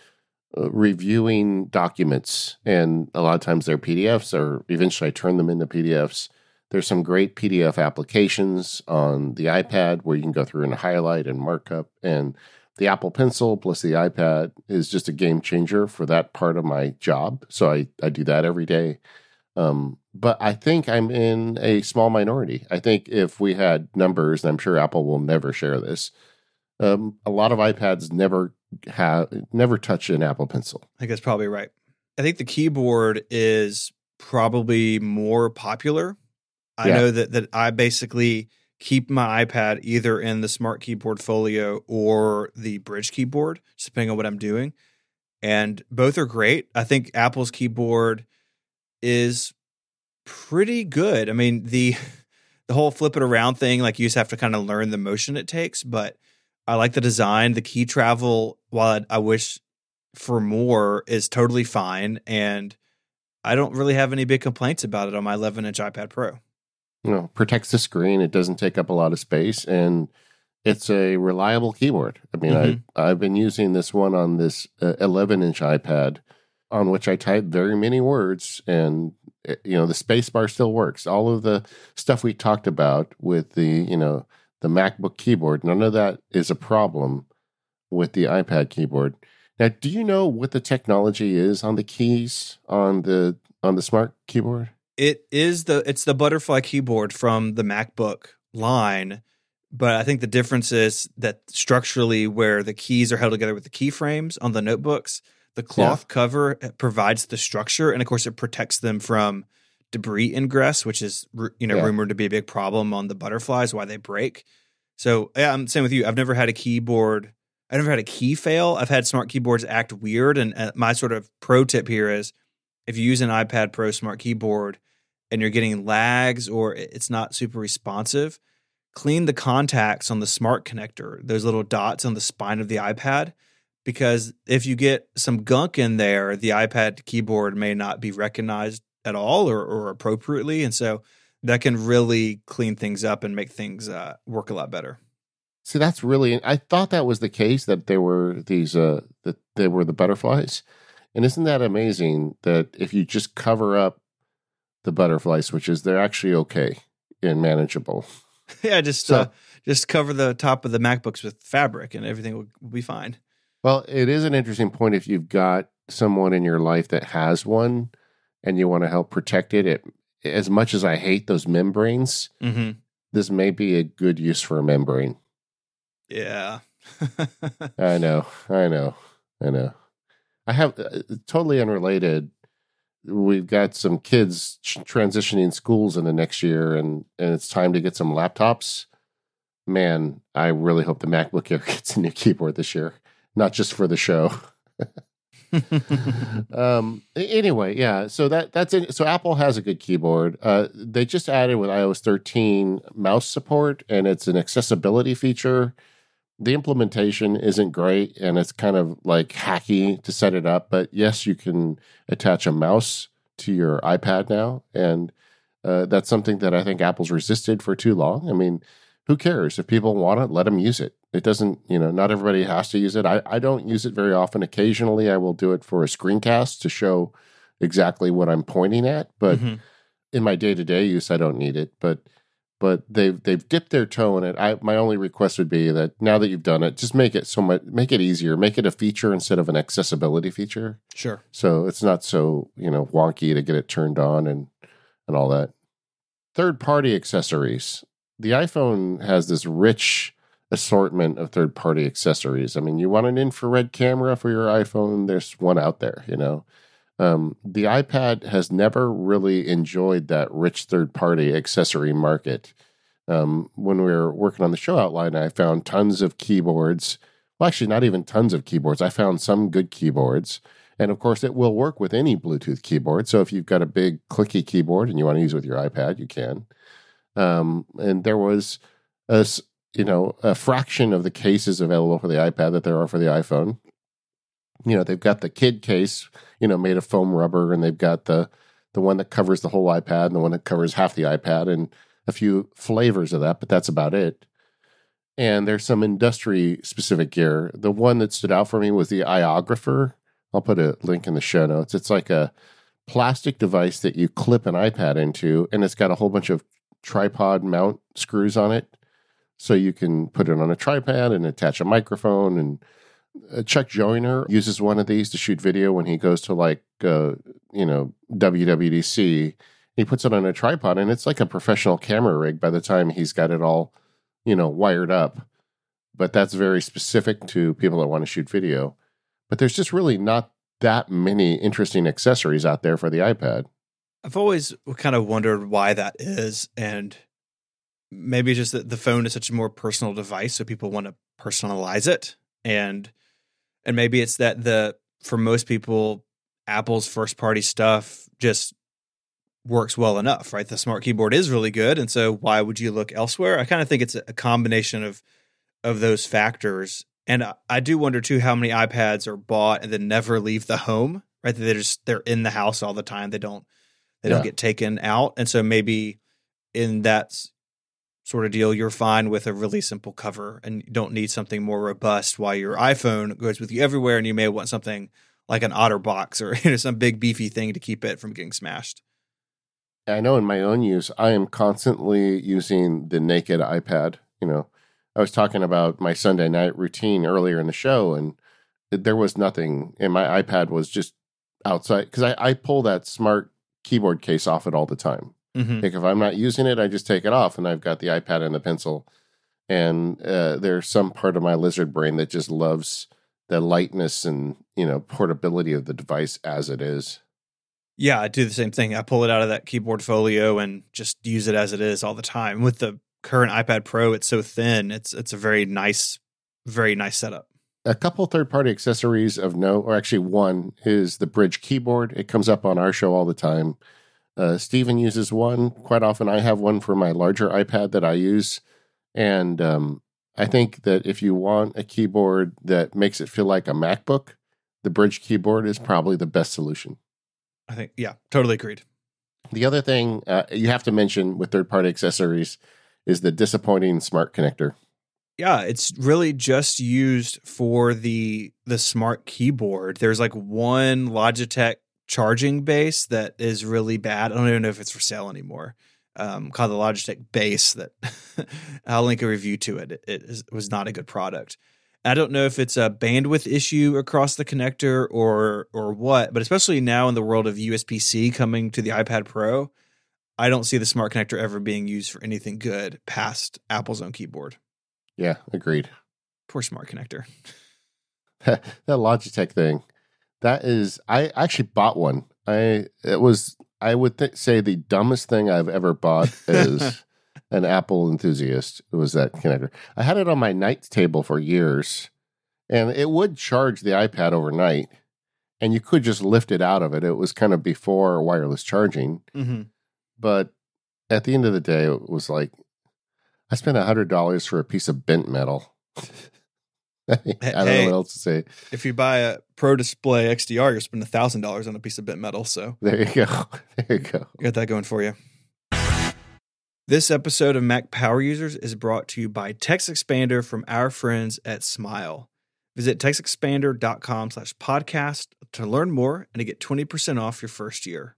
S1: reviewing documents, and a lot of times they're PDFs, or eventually I turn them into PDFs. There's some great PDF applications on the iPad where you can go through and highlight and markup. And the Apple Pencil plus the iPad is just a game changer for that part of my job. So I, I do that every day. Um, but I think I'm in a small minority. I think if we had numbers, and I'm sure Apple will never share this, um, a lot of iPads never have never touch an Apple Pencil.
S2: I think that's probably right. I think the keyboard is probably more popular. I
S1: Yeah.
S2: know that that I basically keep my iPad either in the Smart Keyboard Folio or the Brydge keyboard, depending on what I'm doing. And both are great. I think Apple's keyboard is pretty good. I mean, the *laughs* the whole flip it around thing, like you just have to kind of learn the motion it takes, but I like the design. The key travel, while I, I wish for more, is totally fine. And I don't really have any big complaints about it on my 11 inch iPad Pro.
S1: No, protects the screen. It doesn't take up a lot of space, and it's a reliable keyboard. I mean,
S2: Mhm.
S1: I I've been using this one on this 11 inch iPad, on which I type very many words, and it- you know the space bar still works. All of the stuff we talked about with the you know the MacBook keyboard, none of that is a problem with the iPad keyboard. Now, do you know what the technology is on the keys on the on the smart keyboard?
S2: It is the it's the butterfly keyboard from the MacBook line, but I think the difference is that structurally where the keys are held together with the keyframes on the notebooks, the cloth cover eh, provides the structure and of course it protects them from debris ingress, which is you know
S1: Yeah.
S2: rumored to be a big problem on the butterflies why they break. So, yeah, I'm same with you. I've never had a keyboard I've never had a key fail. I've had smart keyboards act weird and uh, my sort of pro tip here is if you use an iPad Pro smart keyboard and you're getting lags or it's not super responsive, clean the contacts on the smart connector, those little dots on the spine of the iPad. Because if you get some gunk in there, the iPad keyboard may not be recognized at all or, or appropriately. And so that can really clean things up and make things uh, work a lot better.
S1: See, that's really. I thought that was the case that there were these uh that there were the butterflies, and isn't that amazing that if you just cover up the butterfly switches, they're actually okay and manageable. *laughs*
S2: yeah, just
S1: So-
S2: uh, just cover the top of the MacBooks with fabric and everything will, will be fine.
S1: Well, it is an interesting point if you've got someone in your life that has one, and you want to help protect it. It as much as I hate those membranes,
S2: Mm-hmm.
S1: this may be a good use for a membrane.
S2: Yeah.
S1: I *laughs* know, I know, I know. I have uh, totally unrelated. We've got some kids ch- transitioning schools in the next year, and and it's time to get some laptops. Man, I really hope the MacBook Air *laughs* gets a new keyboard this year, not just for the show. *laughs* *laughs* um anyway yeah so that that's it so apple has a good keyboard. Uh they just added with ios 13 mouse support and it's an accessibility feature. The implementation isn't great and it's kind of like hacky to set it up but yes you can attach a mouse to your ipad now and uh, that's something that i think apple's resisted for too long. I mean who cares? If people want it let them use it it doesn't you know not everybody has to use it. I, I don't use it very often. Occasionally i will do it for a screencast to show exactly what i'm pointing at but
S2: Mhm.
S1: in my day-to-day use i don't need it but but they've they've dipped their toe in it. I my only request would be that now that you've done it just make it so much make it easier. Make it a feature instead of an accessibility feature.
S2: Sure.
S1: so it's not so you know wonky to get it turned on and and all that. Third party accessories. The iphone has this rich assortment of third party accessories i mean you want an infrared camera for your iphone there's one out there you know um, the ipad has never really enjoyed that rich third party accessory market um, when we were working on the show outline i found tons of keyboards well actually not even tons of keyboards i found some good keyboards and of course, it will work with any Bluetooth keyboard. So if you've got a big clicky keyboard and you want to use it with your iPad, you can. Um, and there was a, you know, a fraction of the cases available for the iPad that there are for the iPhone. You know, they've got the kid case, you know, made of foam rubber, and they've got the the one that covers the whole iPad and the one that covers half the iPad and a few flavors of that, but that's about it. And there's some industry specific gear. The one that stood out for me was the iOgrapher. I'll put a link in the show notes. It's like a plastic device that you clip an iPad into, and it's got a whole bunch of tripod mount screws on it. So you can put it on a tripod and attach a microphone. And uh, Chuck Joiner uses one of these to shoot video when he goes to like, uh, you know, WWDC. He puts it on a tripod, and it's like a professional camera rig by the time he's got it all, you know, wired up. But that's very specific to people that want to shoot video. But there's just really not that many interesting accessories out there for the iPad.
S2: I've always kind of wondered why that is, and maybe just that the phone is such a more personal device, so people want to personalize it, and and maybe it's that the for most people, Apple's first party stuff just works well enough, right? The smart keyboard is really good, and so why would you look elsewhere? I kind of think it's a combination of of those factors, and I do wonder too how many iPads are bought and then never leave the home, right? They're just they're in the house all the time. They don't they yeah. don't get taken out. And so maybe in that sort of deal, you're fine with a really simple cover and don't need something more robust while your iPhone goes with you everywhere and you may want something like an OtterBox or *laughs* you know, some big beefy thing to keep it from getting smashed.
S1: I know in my own use, I am constantly using the naked iPad. You know, I was talking about my Sunday night routine earlier in the show, and there was nothing, and my iPad was just outside because I, I pull that smart keyboard case off it all the time. Mm-hmm. Like if I'm not using it, I just take it off, and I've got the iPad and the pencil. And uh, there's some part of my lizard brain that just loves the lightness and you know portability of the device as it is.
S2: Yeah, I do the same thing. I pull it out of that keyboard folio and just use it as it is all the time. With the current iPad Pro, it's so thin. It's it's a very nice, very nice setup
S1: a couple third party accessories of note, or actually one, is the Brydge keyboard. It comes up on our show all the time. Uh, Stephen uses one quite often. I have one for my larger iPad that I use. And um, I think that if you want a keyboard that makes it feel like a MacBook, the Brydge keyboard is probably the best solution.
S2: I think, yeah, totally agreed.
S1: The other thing uh, you have to mention with third party accessories is the disappointing smart connector
S2: yeah, it's really just used for the the smart keyboard. There's like one Logitech charging base that is really bad. I don't even know if it's for sale anymore. Um, called the Logitech base that *laughs* I'll link a review to it. It, it is, was not a good product. I don't know if it's a bandwidth issue across the connector or or what, but especially now in the world of USB C coming to the iPad Pro, I don't see the smart connector ever being used for anything good past Apple's own keyboard.
S1: Yeah, agreed.
S2: Poor smart connector. *laughs*
S1: that Logitech thing. That is, I actually bought one. I it was I would th- say the dumbest thing I've ever bought *laughs* as an Apple enthusiast. It was that connector. I had it on my night table for years, and it would charge the iPad overnight, and you could just lift it out of it. It was kind of before wireless charging, mm-hmm. but at the end of the day, it was like I spent a hundred dollars for a piece of bent metal. *laughs* *laughs* I don't hey, know what else to say.
S2: If you buy a Pro Display XDR, you're spending a thousand dollars on a piece of bent metal. So
S1: there you go. *laughs* There you go.
S2: You got that going for you. This episode of Mac Power Users is brought to you by Text Expander from our friends at Smile. Visit textexpander.com slash podcast to learn more and to get 20% off your first year.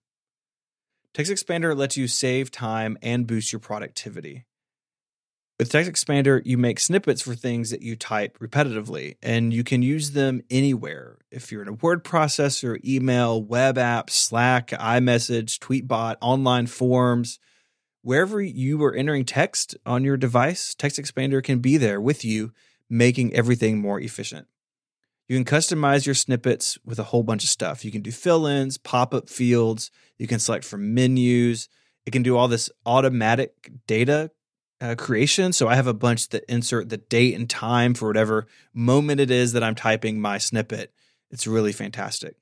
S2: Text Expander lets you save time and boost your productivity. With Text Expander, you make snippets for things that you type repetitively, and you can use them anywhere. If you're in a word processor, email, web apps, Slack, iMessage, Tweetbot, online forums, wherever you are entering text on your device, Text Expander can be there with you, making everything more efficient. You can customize your snippets with a whole bunch of stuff. You can do fill ins, pop up fields, you can select from menus. It can do all this automatic data uh, creation. So I have a bunch that insert the date and time for whatever moment it is that I'm typing my snippet. It's really fantastic.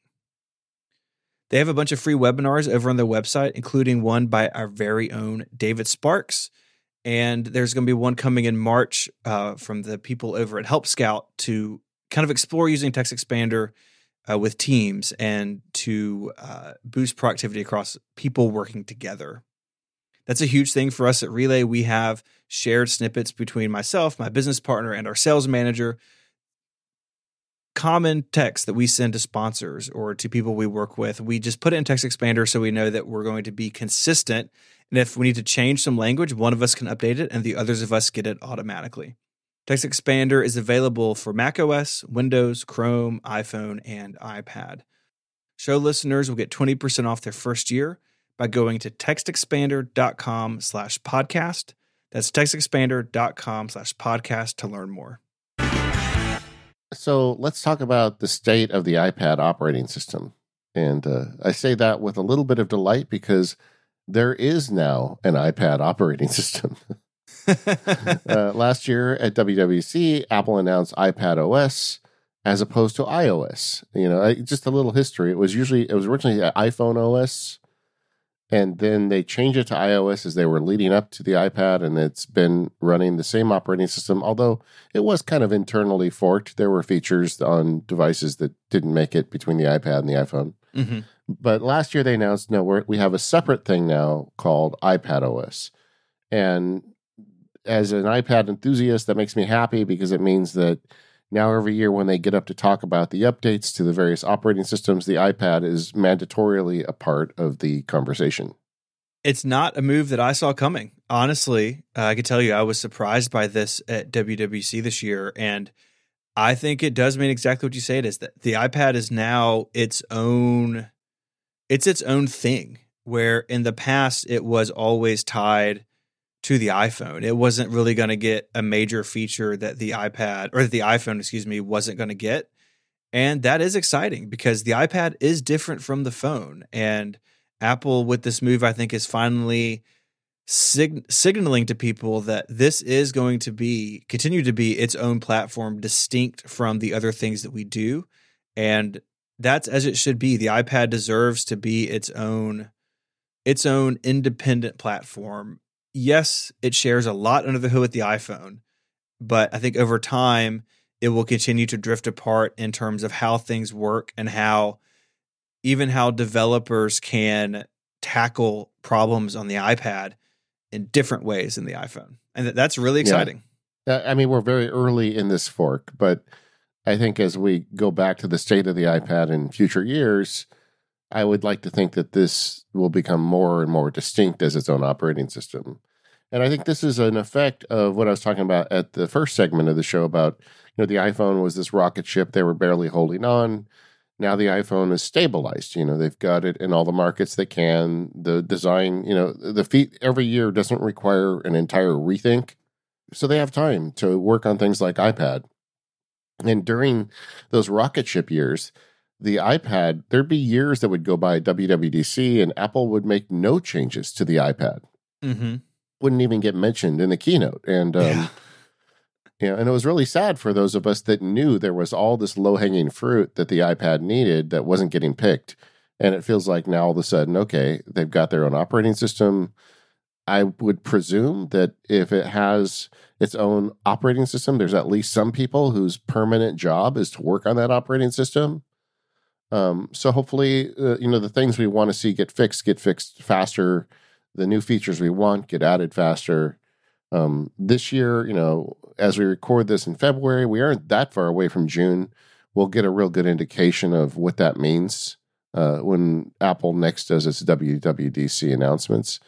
S2: They have a bunch of free webinars over on their website, including one by our very own David Sparks. and there's going to be one coming in March uh, from the people over at Help Scout to kind of explore using Text Expander uh, with teams and to uh, boost productivity across people working together. That's a huge thing for us at Relay. We have shared snippets between myself, my business partner, and our sales manager. Common text that we send to sponsors or to people we work with, we just put it in Text Expander so we know that we're going to be consistent. And if we need to change some language, one of us can update it and the others of us get it automatically. Text Expander is available for macOS, Windows, Chrome, iPhone, and iPad. Show listeners will get 20% off their first year by going to textexpander.com slash podcast. That's textexpander.com slash podcast to learn more.
S1: So let's talk about the state of the iPad operating system. And uh, I say that with a little bit of delight because there is now an iPad operating *laughs* system. *laughs* uh, last year at WWDC, Apple announced iPad OS as opposed to iOS. You know, just a little history. It was usually it was originally iPhone OS, and then they changed it to iOS as they were leading up to the iPad, and it's been running the same operating system. Although it was kind of internally forked, there were features on devices that didn't make it between the iPad and the iPhone. Mm-hmm. But last year they announced no, we we have a separate thing now called iPad OS, and as an iPad enthusiast, that makes me happy because it means that now every year when they get up to talk about the updates to the various operating systems, the iPad is mandatorily a part of the conversation.
S2: It's not a move that I saw coming. Honestly, uh, I can tell you I was surprised by this at WWDC this year. And I think it does mean exactly what you say it is that the iPad is now its own it's its own thing where in the past it was always tied to the iPhone. It wasn't really going to get a major feature that the iPad or the iPhone, excuse me, wasn't going to get. And that is exciting because the iPad is different from the phone. And Apple, with this move, I think is finally sig- signaling to people that this is going to be, continue to be its own platform, distinct from the other things that we do. And that's as it should be. The iPad deserves to be its own its own independent platform yes, it shares a lot under the hood with the iPhone, but I think over time it will continue to drift apart in terms of how things work and how even how developers can tackle problems on the iPad in different ways than the iPhone. And that's really exciting.
S1: Yeah. I mean, we're very early in this fork, but I think as we go back to the state of the iPad in future years, I would like to think that this will become more and more distinct as its own operating system. And I think this is an effect of what I was talking about at the first segment of the show about, you know, the iPhone was this rocket ship they were barely holding on. Now the iPhone is stabilized. You know, they've got it in all the markets they can. The design, you know, the feet every year doesn't require an entire rethink. So they have time to work on things like iPad. And during those rocket ship years, the iPad, there'd be years that would go by WWDC and Apple would make no changes to the iPad. Mm-hmm wouldn't even get mentioned in the keynote. And um, yeah. *laughs* you know, and it was really sad for those of us that knew there was all this low hanging fruit that the iPad needed that wasn't getting picked. And it feels like now all of a sudden, okay, they've got their own operating system. I would presume that if it has its own operating system, there's at least some people whose permanent job is to work on that operating system. Um, so hopefully, uh, you know, the things we want to see get fixed get fixed faster the new features we want get added faster. Um, this year, you know, as we record this in February, we aren't that far away from June. We'll get a real good indication of what that means uh, when Apple next does its WWDC announcements.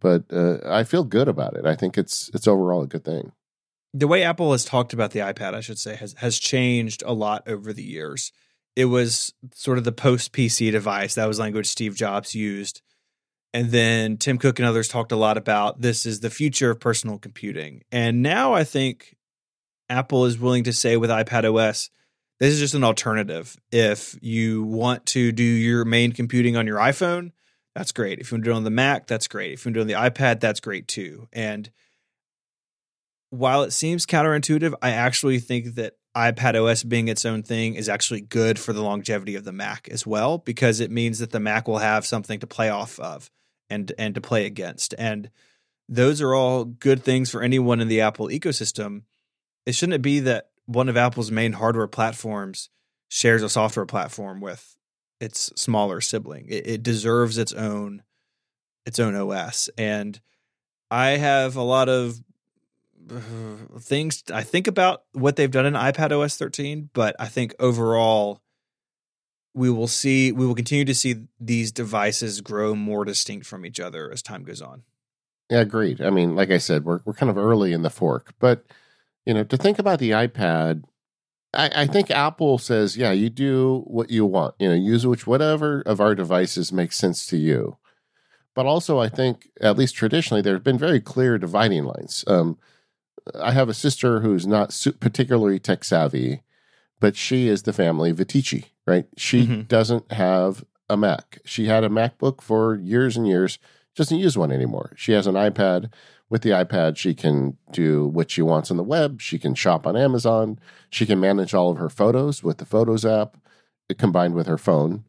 S1: But uh, I feel good about it. I think it's it's overall a good thing.
S2: The way Apple has talked about the iPad, I should say, has has changed a lot over the years. It was sort of the post PC device. That was language Steve Jobs used and then Tim Cook and others talked a lot about this is the future of personal computing. And now I think Apple is willing to say with iPad OS, this is just an alternative. If you want to do your main computing on your iPhone, that's great. If you want to do it on the Mac, that's great. If you want to do it on the iPad, that's great too. And while it seems counterintuitive, I actually think that iPad OS being its own thing is actually good for the longevity of the Mac as well, because it means that the Mac will have something to play off of and and to play against. And those are all good things for anyone in the Apple ecosystem. It shouldn't be that one of Apple's main hardware platforms shares a software platform with its smaller sibling. It, it deserves its own its own OS. And I have a lot of uh, things I think about what they've done in iPad OS 13, but I think overall we will see we will continue to see these devices grow more distinct from each other as time goes on.
S1: Yeah, agreed. I mean, like I said, we're we're kind of early in the fork, but you know, to think about the iPad, I, I think Apple says, yeah, you do what you want. You know, use which whatever of our devices makes sense to you. But also, I think at least traditionally, there have been very clear dividing lines. Um, I have a sister who's not particularly tech savvy, but she is the family Viticci, right? She mm-hmm. doesn't have a Mac. She had a MacBook for years and years, doesn't use one anymore. She has an iPad. With the iPad, she can do what she wants on the web. She can shop on Amazon. She can manage all of her photos with the Photos app combined with her phone.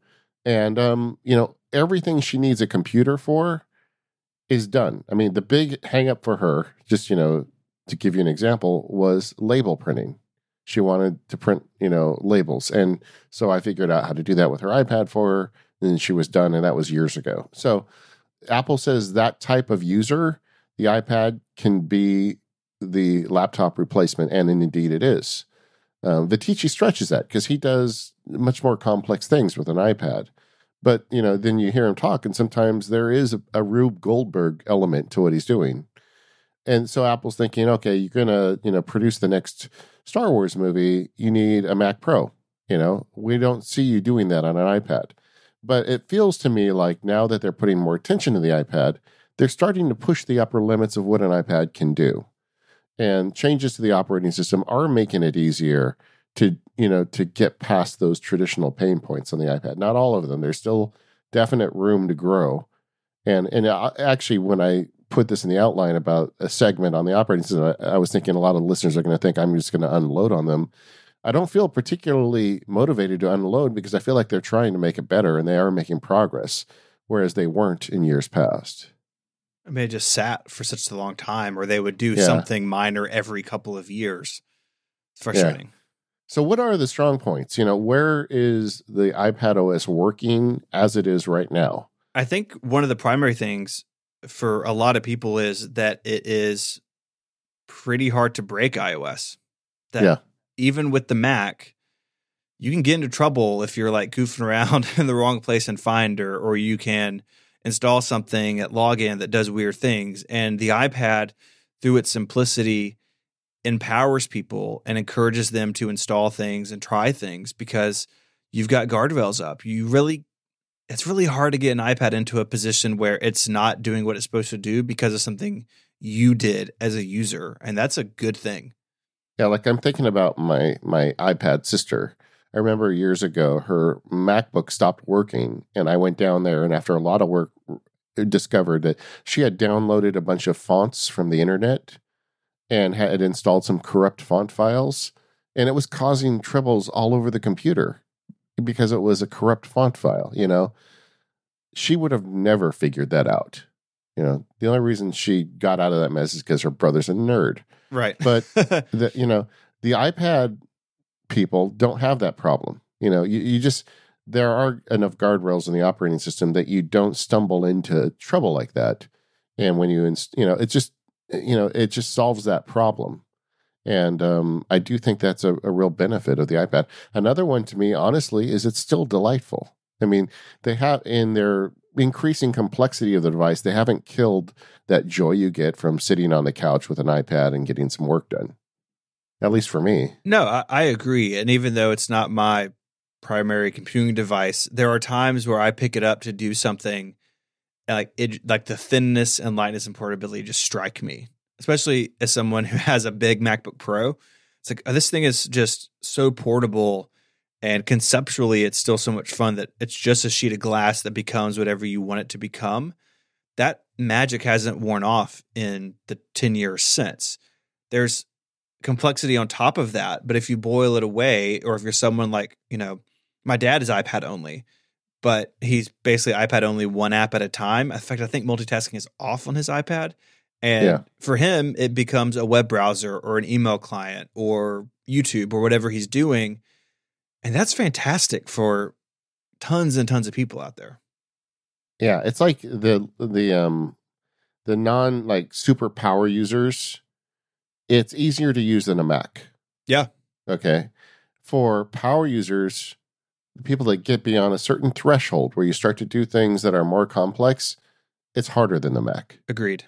S1: And, um, you know, everything she needs a computer for is done. I mean, the big hangup for her, just, you know, to give you an example, was label printing. She wanted to print, you know, labels. And so I figured out how to do that with her iPad for her. And she was done. And that was years ago. So Apple says that type of user, the iPad can be the laptop replacement. And indeed it is. Um, Viticci stretches that because he does much more complex things with an iPad. But you know, then you hear him talk, and sometimes there is a, a Rube Goldberg element to what he's doing. And so Apple's thinking, okay, you're gonna, you know, produce the next Star Wars movie. You need a Mac Pro. You know, we don't see you doing that on an iPad. But it feels to me like now that they're putting more attention to the iPad, they're starting to push the upper limits of what an iPad can do. And changes to the operating system are making it easier to you know to get past those traditional pain points on the iPad. Not all of them. There's still definite room to grow. And and uh, actually, when I put this in the outline about a segment on the operating system, I, I was thinking a lot of listeners are going to think I'm just going to unload on them. I don't feel particularly motivated to unload because I feel like they're trying to make it better and they are making progress, whereas they weren't in years past.
S2: I mean, it just sat for such a long time, or they would do yeah. something minor every couple of years. It's frustrating.
S1: Yeah. So, what are the strong points? You know, where is the iPad OS working as it is right now?
S2: I think one of the primary things for a lot of people is that it is pretty hard to break iOS. That yeah. even with the Mac, you can get into trouble if you're like goofing around *laughs* in the wrong place in Finder, or you can install something at login that does weird things. And the iPad, through its simplicity, empowers people and encourages them to install things and try things because you've got guardrails up. You really it's really hard to get an iPad into a position where it's not doing what it's supposed to do because of something you did as a user and that's a good thing.
S1: Yeah, like I'm thinking about my my iPad sister. I remember years ago her MacBook stopped working and I went down there and after a lot of work discovered that she had downloaded a bunch of fonts from the internet and had installed some corrupt font files, and it was causing troubles all over the computer because it was a corrupt font file. You know, she would have never figured that out. You know, the only reason she got out of that mess is because her brother's a nerd.
S2: Right.
S1: But *laughs* the, you know, the iPad people don't have that problem. You know, you, you just there are enough guardrails in the operating system that you don't stumble into trouble like that. And when you, inst- you know, it just eh, you know, it just solves that problem. And um, I do think that's a, a real benefit of the iPad. Another one to me, honestly, is it's still delightful. I mean, they have in their increasing complexity of the device, they haven't killed that joy you get from sitting on the couch with an iPad and getting some work done. At least for me.
S2: No, I, I agree. And even though it's not my primary computing device, there are times where I pick it up to do something like it like the thinness and lightness and portability just strike me especially as someone who *laughs* has a big macbook pro it's like oh, this thing is just so portable and conceptually it's still so much fun that it's just a sheet of glass that becomes whatever you want it to become that magic hasn't worn off in the 10 years since there's complexity on top of that but if you boil it away or if you're someone like you know my dad is ipad only but he's basically iPad only one app at a time. In fact, I think multitasking is off on his iPad. And
S1: Yeah.
S2: for him, it becomes a web browser or an email client or YouTube or whatever he's doing. And that's fantastic for tons and tons of people out there.
S1: Yeah, it's like the the um the non like super power users. It's easier to use than a Mac.
S2: Yeah.
S1: Okay. For power users, the people that get beyond a certain threshold where you start to do things that are more complex, it's harder than the Mac.
S2: Agreed.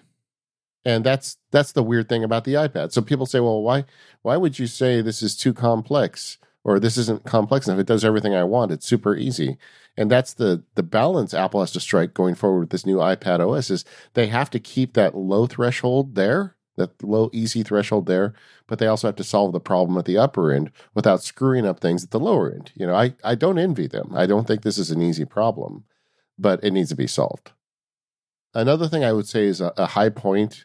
S1: And that's that's the weird thing about the iPad. So people say, "Well, why why would you say this is too complex or this isn't complex enough? It does everything I want. It's super easy." And that's the the balance Apple has to strike going forward with this new iPad OS is they have to keep that low threshold there, that low easy threshold there, but they also have to solve the problem at the upper end without screwing up things at the lower end. You know, I I don't envy them. I don't think this is an easy problem, but it needs to be solved. Another thing I would say is a, a high point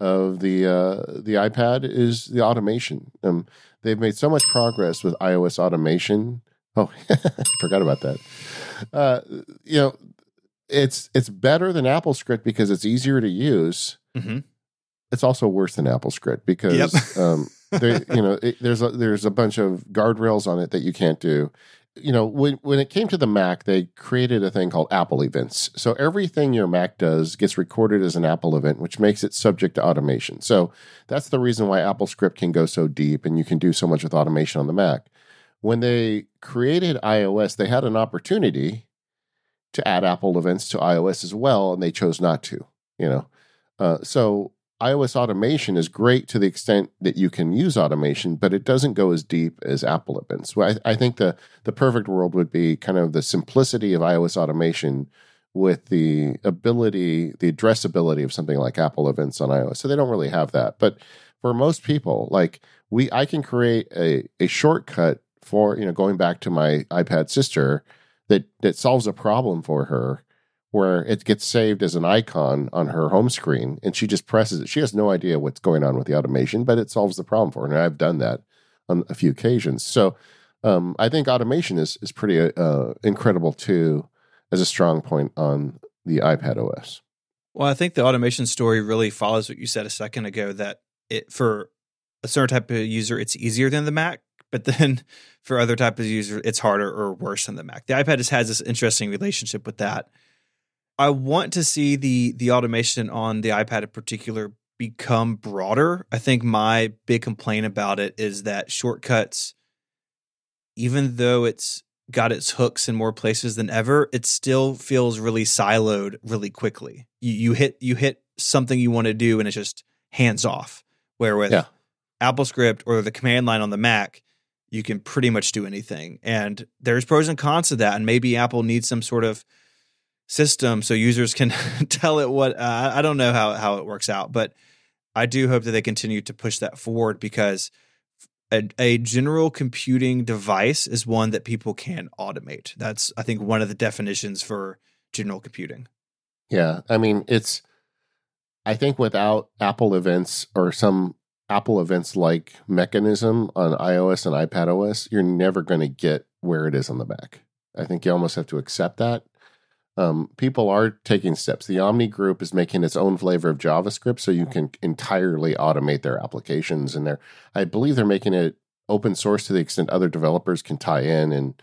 S1: of the uh, the iPad is the automation. Um, they've made so much progress with iOS automation. Oh, *laughs* I forgot about that. Uh, you know, it's it's better than AppleScript because it's easier to use.
S2: hmm
S1: It's also worse than AppleScript because
S2: Yep.
S1: um, there, *laughs* you know, it, there's a, there's a bunch of guardrails on it that you can't do. You know, when when it came to the Mac, they created a thing called Apple events. So everything your Mac does gets recorded as an Apple event, which makes it subject to automation. So that's the reason why AppleScript can go so deep and you can do so much with automation on the Mac. When they created iOS, they had an opportunity to add Apple events to iOS as well, and they chose not to. You know, uh, so iOS automation is great to the extent that you can use automation, but it doesn't go as deep as Apple events. Well, I, I think the the perfect world would be kind of the simplicity of iOS automation with the ability, the addressability of something like Apple events on iOS. So they don't really have that. But for most people, like we, I can create a a shortcut for you know going back to my iPad sister that that solves a problem for her where it gets saved as an icon on her home screen and she just presses it. She has no idea what's going on with the automation, but it solves the problem for her. And I've done that on a few occasions. So um, I think automation is is pretty uh, incredible too, as a strong point on the iPad OS.
S2: Well, I think the automation story really follows what you said a second ago that it for a certain type of user it's easier than the Mac, but then *laughs* for other type of user it's harder or worse than the Mac. The iPad just has this interesting relationship with that. I want to see the the automation on the iPad in particular become broader. I think my big complaint about it is that shortcuts even though it's got its hooks in more places than ever, it still feels really siloed really quickly. You, you hit you hit something you want to do and it's just hands off. Where with
S1: Yeah.
S2: AppleScript or the command line on the Mac, you can pretty much do anything. And there's pros and cons to that. And maybe Apple needs some sort of system so users can *laughs* tell it what uh, I don't know how how it works out, but I do hope that they continue to push that forward because a, a general computing device is one that people can automate. That's I think one of the definitions for general computing.
S1: Yeah, I mean it's. I think without Apple events or some Apple events like mechanism on iOS and iPad OS, you're never going to get where it is on the Mac. I think you almost have to accept that. Um, people are taking steps. The Omni Group is making its own flavor of JavaScript, so you can entirely automate their applications. And they're, I believe, they're making it open source to the extent other developers can tie in and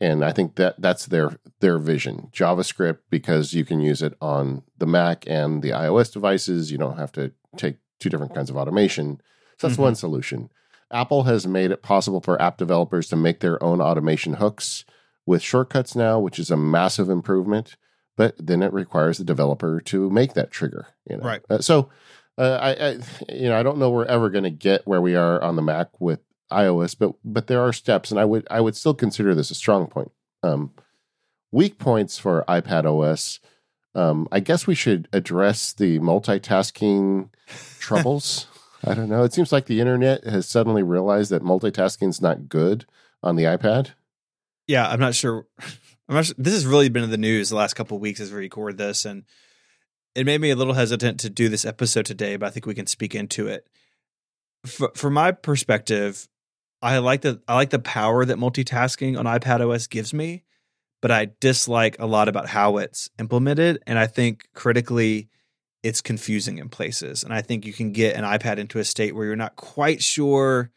S1: and I think that that's their their vision. JavaScript because you can use it on the Mac and the iOS devices. You don't have to take two different kinds of automation. So that's
S2: Mhm.
S1: one solution. Apple has made it possible for app developers to make their own automation hooks with shortcuts now, which is a massive improvement. But then it requires the developer to make that trigger. You know?
S2: Right.
S1: Uh, so uh, I, I, you know, I don't know we're ever going to get where we are on the Mac with iOS, but but there are steps, and I would I would still consider this a strong point. Um, weak points for iPad OS. Um, I guess we should address the multitasking *laughs* troubles. I don't know. It seems like the internet has suddenly realized that multitasking is not good on the iPad.
S2: Yeah, I'm not sure. I'm not sure. This has really been in the news the last couple of weeks as we record this, and it made me a little hesitant to do this episode today, but I think we can speak into it. For, from my perspective, I like the I like the power that multitasking on iPad OS gives me, but I dislike a lot about how it's implemented, and I think critically, it's confusing in places. And I think you can get an iPad into a state where you're not quite sure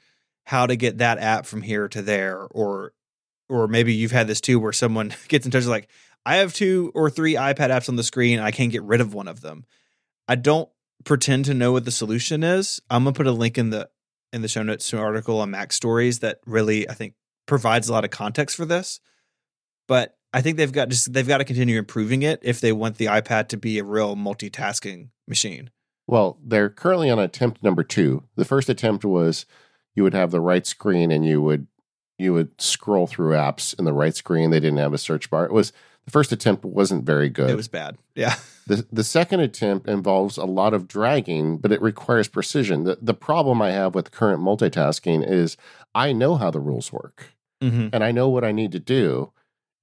S2: how to get that app from here to there or or maybe you've had this too where someone *laughs* gets in touch like I have two or three iPad apps on the screen I can't get rid of one of them. I don't pretend to know what the solution is. I'm to put a link in the in the show notes to an article on Mac Stories that really I think provides a lot of context for this. But I think they've got just they've got to continue improving it if they want the iPad to be a real multitasking machine.
S1: Well, they're currently on attempt number two. The first attempt was you would have the right screen and you would you would scroll through apps in the right screen. They didn't have a search bar. It was the first attempt wasn't very good.
S2: It was bad. Yeah. *laughs*
S1: The the second attempt involves a lot of dragging, but it requires precision. The the problem I have with current multitasking is I know how the rules work.
S2: Mm-hmm.
S1: and I know what I need to do,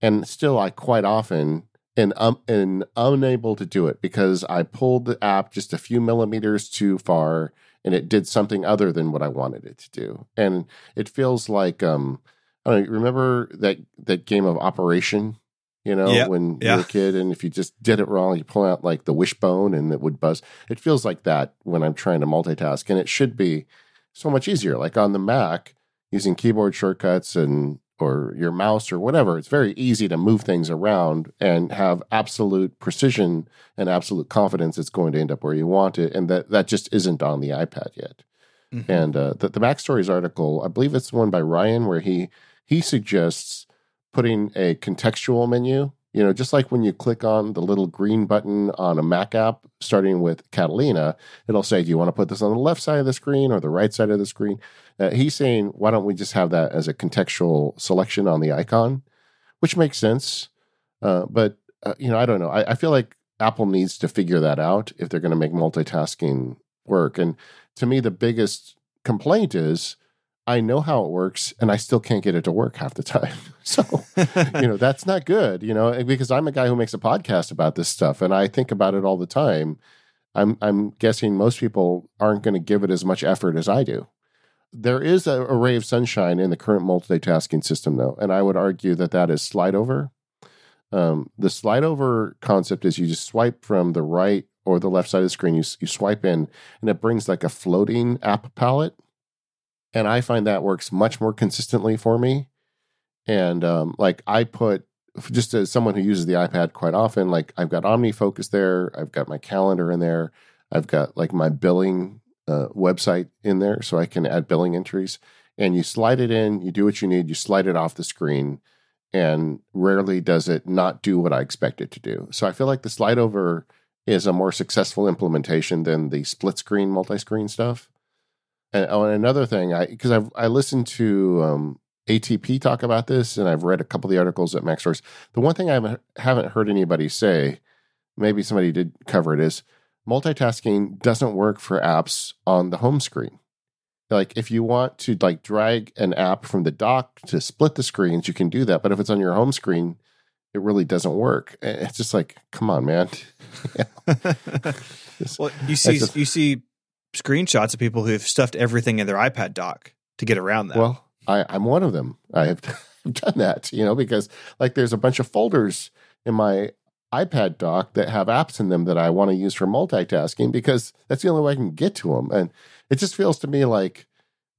S1: and still I quite often and um and unable to do it because I pulled the app just a few millimeters too far and it did something other than what I wanted it to do. And it feels like um I don't know, remember that that game of Operation, you know,
S2: Yeah,
S1: when
S2: yeah.
S1: you were a kid and if you just did it wrong, you pull out like the wishbone and it would buzz. It feels like that when I'm trying to multitask and it should be so much easier. Like on the Mac, using keyboard shortcuts and or your mouse or whatever, it's very easy to move things around and have absolute precision and absolute confidence it's going to end up where you want it. And that that just isn't on the iPad yet.
S2: Mhm.
S1: And uh, the, the Mac Stories article, I believe it's the one by Ryan, where he he suggests putting a contextual menu. You know, just like when you click on the little green button on a Mac app, starting with Catalina, it'll say, "Do you want to put this on the left side of the screen or the right side of the screen?" Uh, he's saying, "Why don't we just have that as a contextual selection on the icon?" Which makes sense, uh, but uh, you know, I don't know. I, I feel like Apple needs to figure that out if they're going to make multitasking work. And to me, the biggest complaint is I know how it works and I still can't get it to work half the time. *laughs* So, you know, that's not good, you know, because I'm a guy who makes a podcast about this stuff and I think about it all the time. I'm I'm guessing most people aren't going to give it as much effort as I do. There is a, a ray of sunshine in the current multitasking system, though, and I would argue that that is slide over. Um, the slide over concept is you just swipe from the right or the left side of the screen. You you swipe in, and it brings like a floating app palette, and I find that works much more consistently for me. And um, like I put just as someone who uses the iPad quite often, like I've got OmniFocus there, I've got my calendar in there, I've got like my billing uh, website in there, so I can add billing entries. And you slide it in, you do what you need, you slide it off the screen, and rarely does it not do what I expect it to do. So I feel like the slide over is a more successful implementation than the split screen, multi screen stuff. And oh, and another thing, I because I've I listened to um, ATP talk about this, and I've read a couple of the articles at Mac Stories. The one thing I haven't, haven't heard anybody say, maybe somebody did cover it, is multitasking doesn't work for apps on the home screen. Like if you want to like drag an app from the dock to split the screens, you can do that. But if it's on your home screen, it really doesn't work. It's just like, come on, man. *laughs* *laughs*
S2: Well, you see
S1: just-
S2: you see screenshots of people who've stuffed everything in their iPad dock to get around that.
S1: Well, I, I'm one of them. I have *laughs* done that, you know, because like there's a bunch of folders in my iPad dock that have apps in them that I want to use for multitasking because that's the only way I can get to them. And it just feels to me like,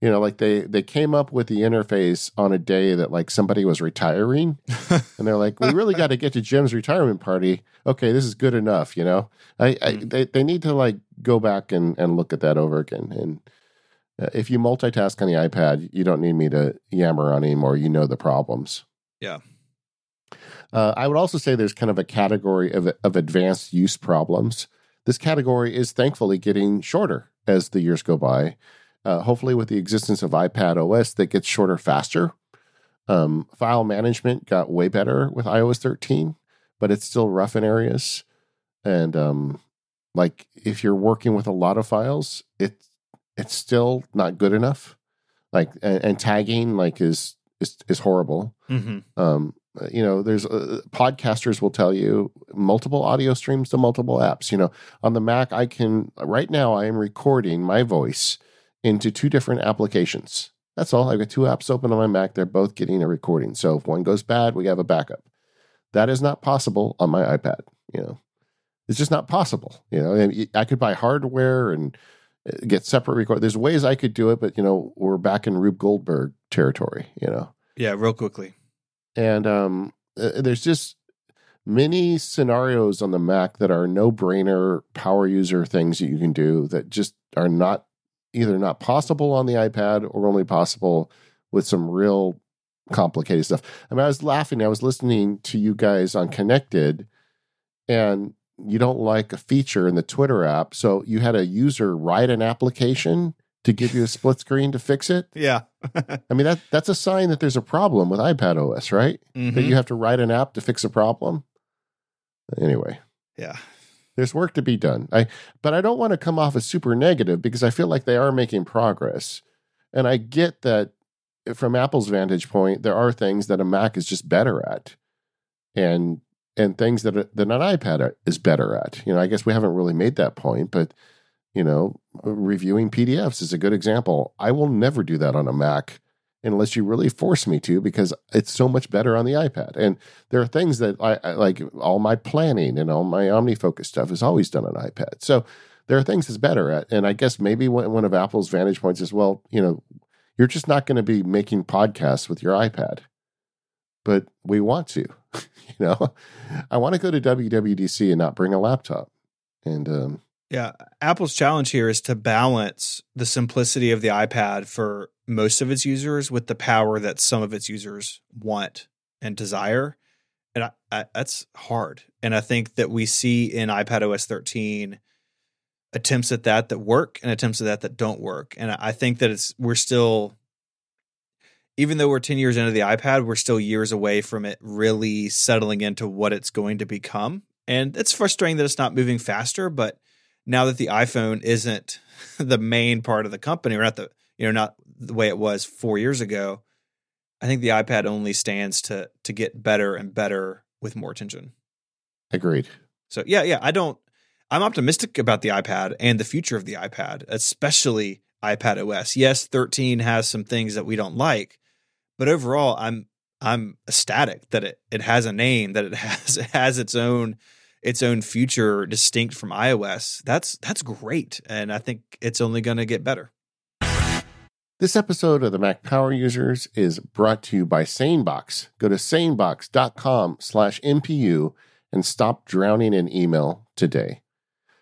S1: you know, like they they came up with the interface on a day that like somebody was retiring, *laughs* and they're like, we really got to get to Jim's retirement party. Okay, this is good enough, you know. I, I
S2: Mm.
S1: they they need to like go back and and look at that over again and. Uh, if you multitask on the iPad, you don't need me to yammer on anymore. You know the problems.
S2: Yeah.
S1: Uh, I would also say there's kind of a category of, of advanced use problems. This category is thankfully getting shorter as the years go by. Uh, hopefully, with the existence of iPad OS, that gets shorter faster. Um, file management got way better with iOS 13, but it's still rough in areas. And um, like if you're working with a lot of files, it's it's still not good enough. Like and, and tagging like is is is horrible.
S2: hmm
S1: Um, you know, there's uh, podcasters will tell you multiple audio streams to multiple apps. You know, on the Mac, I can right now I am recording my voice into two different applications. That's all. I've got two apps open on my Mac. They're both getting a recording. So if one goes bad, we have a backup. That is not possible on my iPad. You know, It's just not possible. You know, and I could buy hardware and uh, get separate record. There's ways I could do it, but you know, we're back in Rube Goldberg territory. You know.
S2: Yeah, real quickly.
S1: And um, uh, there's just many scenarios on the Mac that are no brainer power user things that you can do that just are not either not possible on the iPad or only possible with some real complicated stuff. I mean, I was laughing. I was listening to you guys on Connected, and you don't like a feature in the Twitter app. So you had a user write an application to give you a split *laughs* screen to fix it.
S2: Yeah.
S1: I mean, that that's a sign that there's a problem with iPad OS, right?
S2: Mhm.
S1: That you have to write an app to fix a problem. Anyway,
S2: yeah.
S1: There's work to be done. I but I don't want to come off as super negative because I feel like they are making progress. And I get that eh, from Apple's vantage point, there are things that a Mac is just better at. And and things that, that an iPad is better at. You know, I guess we haven't really made that point, but you know, reviewing PDFs is a good example. I will never do that on a Mac unless you really force me to because it's so much better on the iPad. And there are things that I, I like all my planning and all my OmniFocus stuff is always done on iPad. So there are things it's better at. And I guess maybe one, of Apple's vantage points is, well, you know, you're just not going to be making podcasts with your iPad, but we want to, *laughs* you know, I want to go to WWDC and not bring a laptop. And, um,
S2: Yeah, Apple's challenge here is to balance the simplicity of the iPad for most of its users with the power that some of its users want and desire. And I, I, that's hard. And I think that we see in iPad OS 13 attempts at that that work and attempts at that that don't work. And I think that it's we're still even though we're 10 years into the iPad, we're still years away from it really settling into what it's going to become. And it's frustrating that it's not moving faster, but now that the iPhone isn't *laughs* the main part of the company, or not the you know not the way it was four years ago, I think the iPad only stands to to get better and better with more attention.
S1: agreed.
S2: So yeah, yeah, I don't. I'm optimistic about the iPad and the future of the iPad, especially iPad OS. Yes, 13 has some things that we don't like, but overall, I'm I'm ecstatic that it it has a name, that it *laughs* has it has its own its own future distinct from iOS. That's that's great, and I think it's only going to get better.
S1: This episode of the Mac Power Users is brought to you by SaneBox. Go to sanebox.com slash MPU and stop drowning in email today.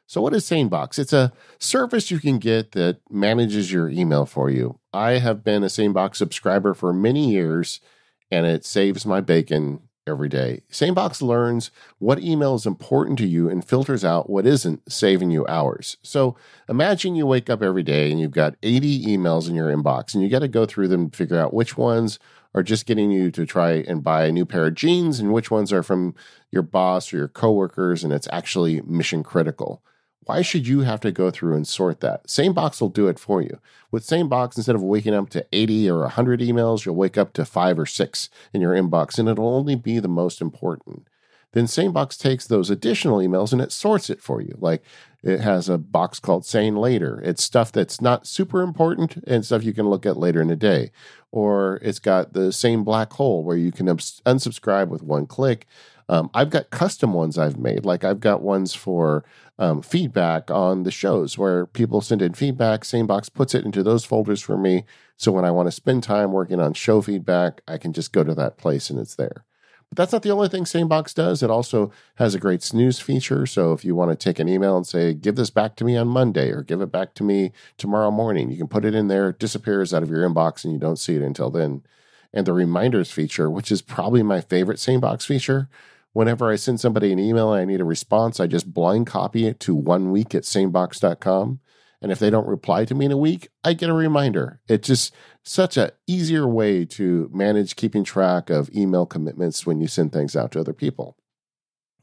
S1: So what is SaneBox? It's a service you can get that manages your email for you. I have been a SaneBox subscriber for many years and it saves my bacon every day. SaneBox learns what email is important to you and filters out what isn't, saving you hours. So imagine you wake up every day and you've got 80 emails in your inbox and you got to go through them and figure out which ones are just getting you to try and buy a new pair of jeans and which ones are from your boss or your coworkers and it's actually mission critical. Why should you have to go through and sort that? SaneBox will do it for you. With SaneBox, instead of waking up to 80 or 100 emails, you'll wake up to five or six in your inbox, and it'll only be the most important. Then SaneBox takes those additional emails and it sorts it for you. Like it has a box called Sane Later. It's stuff that's not super important and stuff you can look at later in the day. Or it's got the Sane Black Hole where you can unsubscribe with one click. Um, I've got custom ones I've made. Like I've got ones for um, feedback on the shows where people send in feedback. SaneBox puts it into those folders for me. So when I want to spend time working on show feedback, I can just go to that place and it's there. But that's not the only thing SaneBox does. It also has a great snooze feature. So if you want to take an email and say, give this back to me on Monday or give it back to me tomorrow morning, you can put it in there. It disappears out of your inbox and you don't see it until then. And the reminders feature, which is probably my favorite SaneBox feature. Whenever I send somebody an email and I need a response, I just blind copy it to one week at sanebox.com. And if they don't reply to me in a week, I get a reminder. It's just such a easier way to manage keeping track of email commitments when you send things out to other people.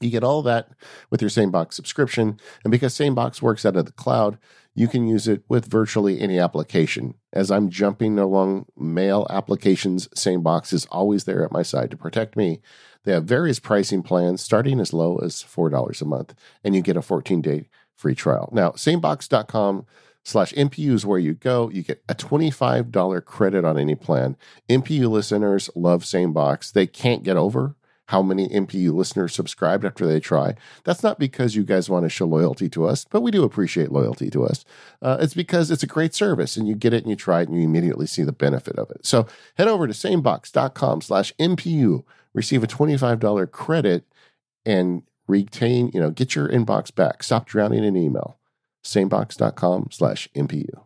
S1: You get all that with your SaneBox subscription. And because SaneBox works out of the cloud, you can use it with virtually any application. As I'm jumping along mail applications, SaneBox is always there at my side to protect me. They have various pricing plans starting as low as $4 a month, and you get a 14 day free trial. Now, sanebox.com slash MPU is where you go. You get a $25 credit on any plan. MPU listeners love SaneBox. They can't get over how many MPU listeners subscribed after they try. That's not because you guys want to show loyalty to us, but we do appreciate loyalty to us. Uh, it's because it's a great service and you get it and you try it and you immediately see the benefit of it. So head over to sanebox.com slash MPU, receive a $25 credit and retain, you know, get your inbox back. Stop drowning in email. Sanebox.com slash MPU.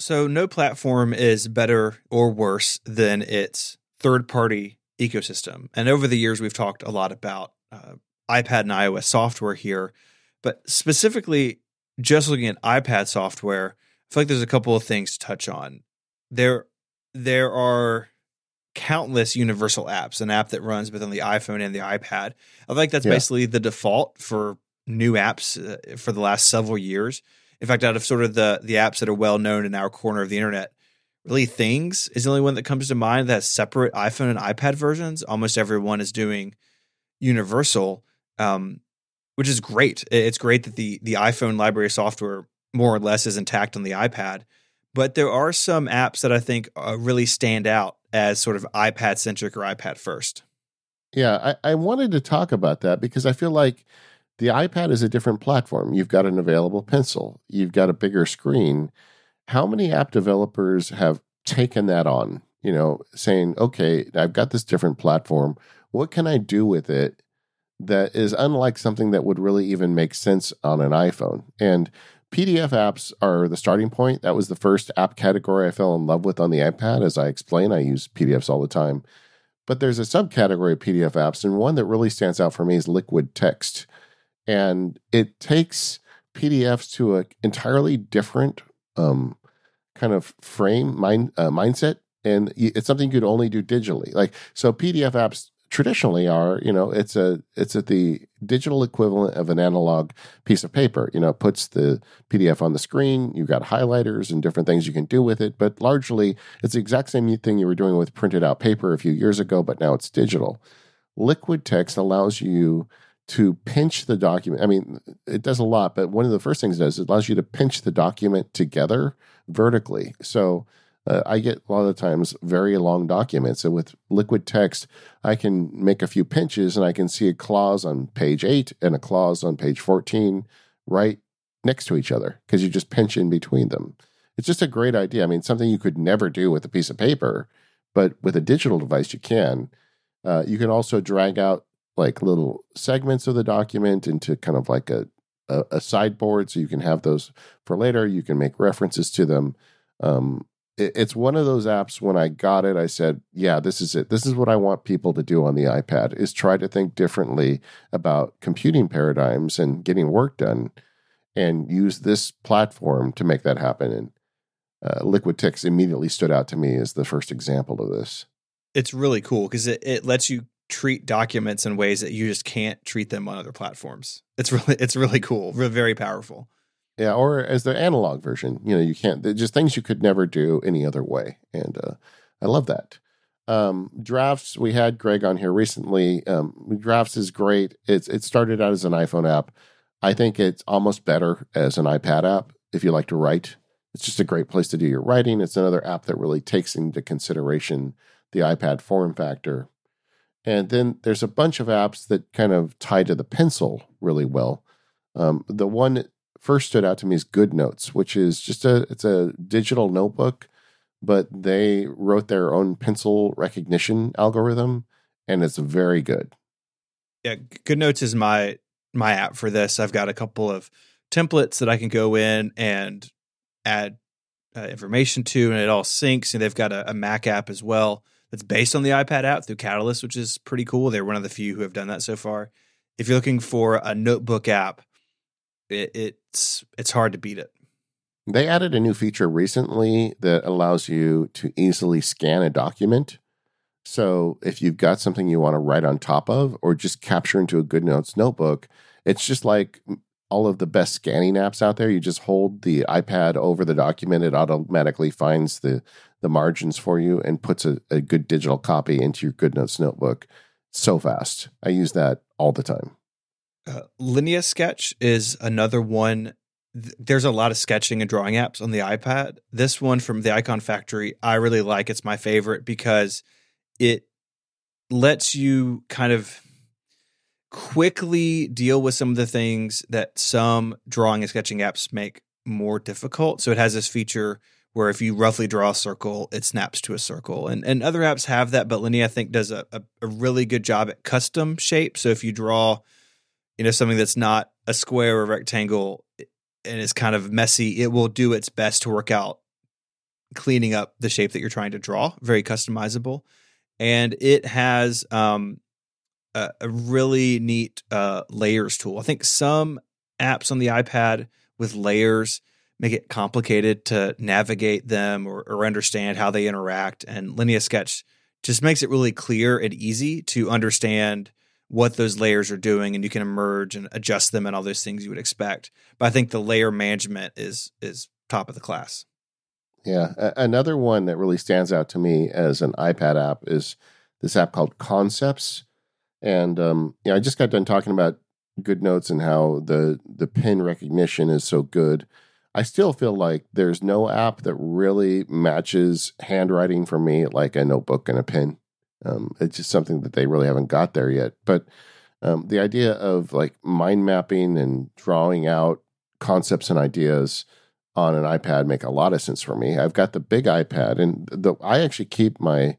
S2: So no platform is better or worse than its third party ecosystem. And over the years, we've talked a lot about uh, iPad and iOS software here, but specifically just looking at iPad software, I feel like there's a couple of things to touch on. There, there are countless universal apps, an app that runs both on the iPhone and the iPad. I think that's yeah. basically the default for new apps uh, for the last several years. In fact, out of sort of the the apps that are well known in our corner of the internet, really things is the only one that comes to mind that has separate iphone and ipad versions almost everyone is doing universal um, which is great it's great that the the iphone library software more or less is intact on the ipad but there are some apps that i think uh, really stand out as sort of ipad centric or ipad first
S1: yeah I, I wanted to talk about that because i feel like the ipad is a different platform you've got an Apple Pencil you've got a bigger screen how many app developers have taken that on? You know, saying, okay, I've got this different platform. What can I do with it that is unlike something that would really even make sense on an iPhone? And PDF apps are the starting point. That was the first app category I fell in love with on the iPad. As I explain, I use PDFs all the time. But there's a subcategory of PDF apps, and one that really stands out for me is LiquidText. And it takes PDFs to an entirely different um, kind of frame mind uh, mindset and it's something you could only do digitally like so pdf apps traditionally are you know it's a it's at the digital equivalent of an analog piece of paper you know it puts the pdf on the screen you've got highlighters and different things you can do with it but largely it's the exact same thing you were doing with printed out paper a few years ago but now it's digital LiquidText allows you to pinch the document. I mean, it does a lot, but one of the first things it does, it allows you to pinch the document together vertically. So uh, I get a lot of times very long documents. And with LiquidText, I can make a few pinches and I can see a clause on page eight and a clause on page 14 right next to each other because you just pinch in between them. It's just a great idea. I mean, something you could never do with a piece of paper, but with a digital device, you can. Uh, you can also drag out like little segments of the document into kind of like a, a, a sideboard so you can have those for later. You can make references to them. Um, it's one of those apps when I got it, I said, yeah, this is it. This is what I want people to do on the iPad is try to think differently about computing paradigms and getting work done and use this platform to make that happen. And uh, LiquidText immediately stood out to me as the first example of this.
S2: It's really cool because it, it lets you treat documents in ways that you just can't treat them on other platforms. It's really it's really cool, really, very powerful.
S1: Yeah, or as the analog version, you know, you can't just things you could never do any other way, and uh, I love that. Um, drafts we had Greg on here recently. Um, drafts is great. It's it started out as an iPhone app. I think it's almost better as an iPad app if you like to write. It's just a great place to do your writing. It's another app that really takes into consideration the iPad form factor and then there's a bunch of apps that kind of tie to the pencil really well. Um, the one first stood out to me is GoodNotes, which is just a it's a digital notebook, but they wrote their own pencil recognition algorithm, and it's very good.
S2: Yeah, GoodNotes is my my app for this. I've got a couple of templates that I can go in and add uh, information to, and it all syncs. And they've got a, a Mac app as well that's based on the iPad app through Catalyst, which is pretty cool. They're one of the few who have done that so far. If you're looking for a notebook app, it, it's it's hard to beat it.
S1: They added a new feature recently that allows you to easily scan a document. So if you've got something you want to write on top of or just capture into a GoodNotes notebook, it's just like all of the best scanning apps out there. You just hold the iPad over the document, it automatically finds the the margins for you and puts a, a good digital copy into your GoodNotes notebook so fast. I use that all the time.
S2: Uh, Linea Sketch is another one. There's a lot of sketching and drawing apps on the iPad. This one from the Icon Factory, I really like. It's my favorite because it lets you kind of quickly deal with some of the things that some drawing and sketching apps make more difficult. So it has this feature where if you roughly draw a circle, it snaps to a circle. And and other apps have that, but Linea I think does a, a, a really good job at custom shape. So if you draw, you know, something that's not a square or rectangle and is kind of messy, it will do its best to work out cleaning up the shape that you're trying to draw. Very customizable. And it has um, a, a really neat uh, layers tool. I think some apps on the iPad with layers make it complicated to navigate them or, or understand how they interact. And Linea Sketch just makes it really clear and easy to understand what those layers are doing and you can emerge and adjust them and all those things you would expect. But I think the layer management is is top of the class.
S1: Yeah. A- another one that really stands out to me as an iPad app is this app called Concepts. And um, you know, I just got done talking about GoodNotes and how the the pen recognition is so good. I still feel like there's no app that really matches handwriting for me like a notebook and a pen. Um, it's just something that they really haven't got there yet. But um, the idea of like mind mapping and drawing out concepts and ideas on an iPad make a lot of sense for me. I've got the big iPad, and the I actually keep my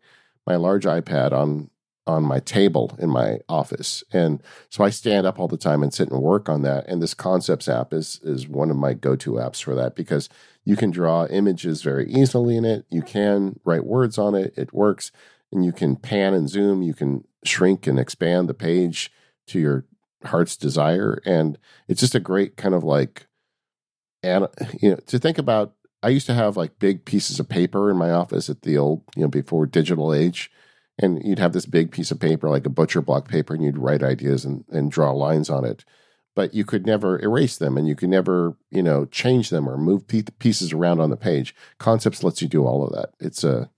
S1: my large iPad on on my table in my office, and so I stand up all the time and sit and work on that. And this Concepts app is is one of my go to apps for that because you can draw images very easily in it. You can write words on it. It works and you can pan and zoom, you can shrink and expand the page to your heart's desire. And it's just a great kind of like, and you know, to think about. I used to have like big pieces of paper in my office at the old, you know, before digital age. And you'd have this big piece of paper, like a butcher block paper, and you'd write ideas and, and draw lines on it. But you could never erase them and you could never, you know, change them or move pieces around on the page. Concepts lets you do all of that. It's a,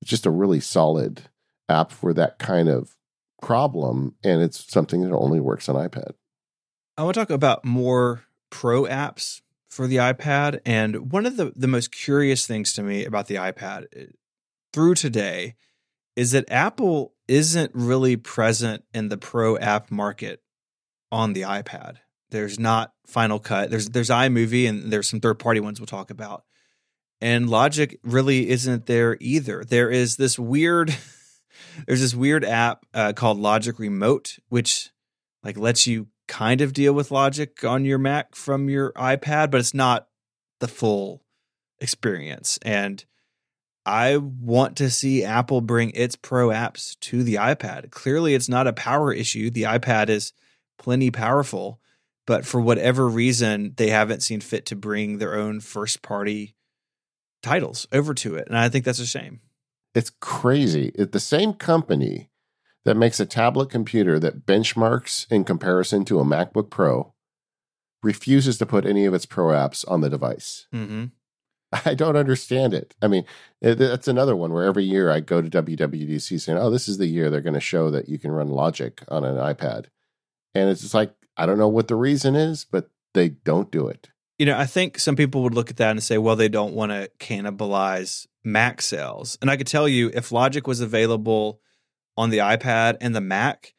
S1: it's just a really solid app for that kind of problem. And it's something that only works on iPad.
S2: I want to talk about more pro apps for the iPad. And one of the, the most curious things to me about the iPad eh, through today is that Apple isn't really present in the pro app market on the iPad. There's not Final Cut. There's there's iMovie and there's some third party ones we'll talk about and logic really isn't there either. There is this weird *laughs* there's this weird app uh, called logic remote which like lets you kind of deal with logic on your mac from your ipad but it's not the full experience. And i want to see apple bring its pro apps to the ipad. Clearly it's not a power issue. The ipad is plenty powerful but for whatever reason they haven't seen fit to bring their own first party titles over to it. And I think that's a shame.
S1: It's crazy. It's the same company that makes a tablet computer that benchmarks in comparison to a MacBook Pro refuses to put any of its pro apps on the device. Mm-hmm. I don't understand it. I mean, that's another one where every year I go to WWDC saying, "Oh, this is the year they're going to show that you can run Logic on an iPad," and it's just like I don't know what the reason is, but they don't do it
S2: you know, I think some people would look at that and say, well, they don't want to cannibalize Mac sales. And I could tell you if Logic was available on the iPad and the Mac,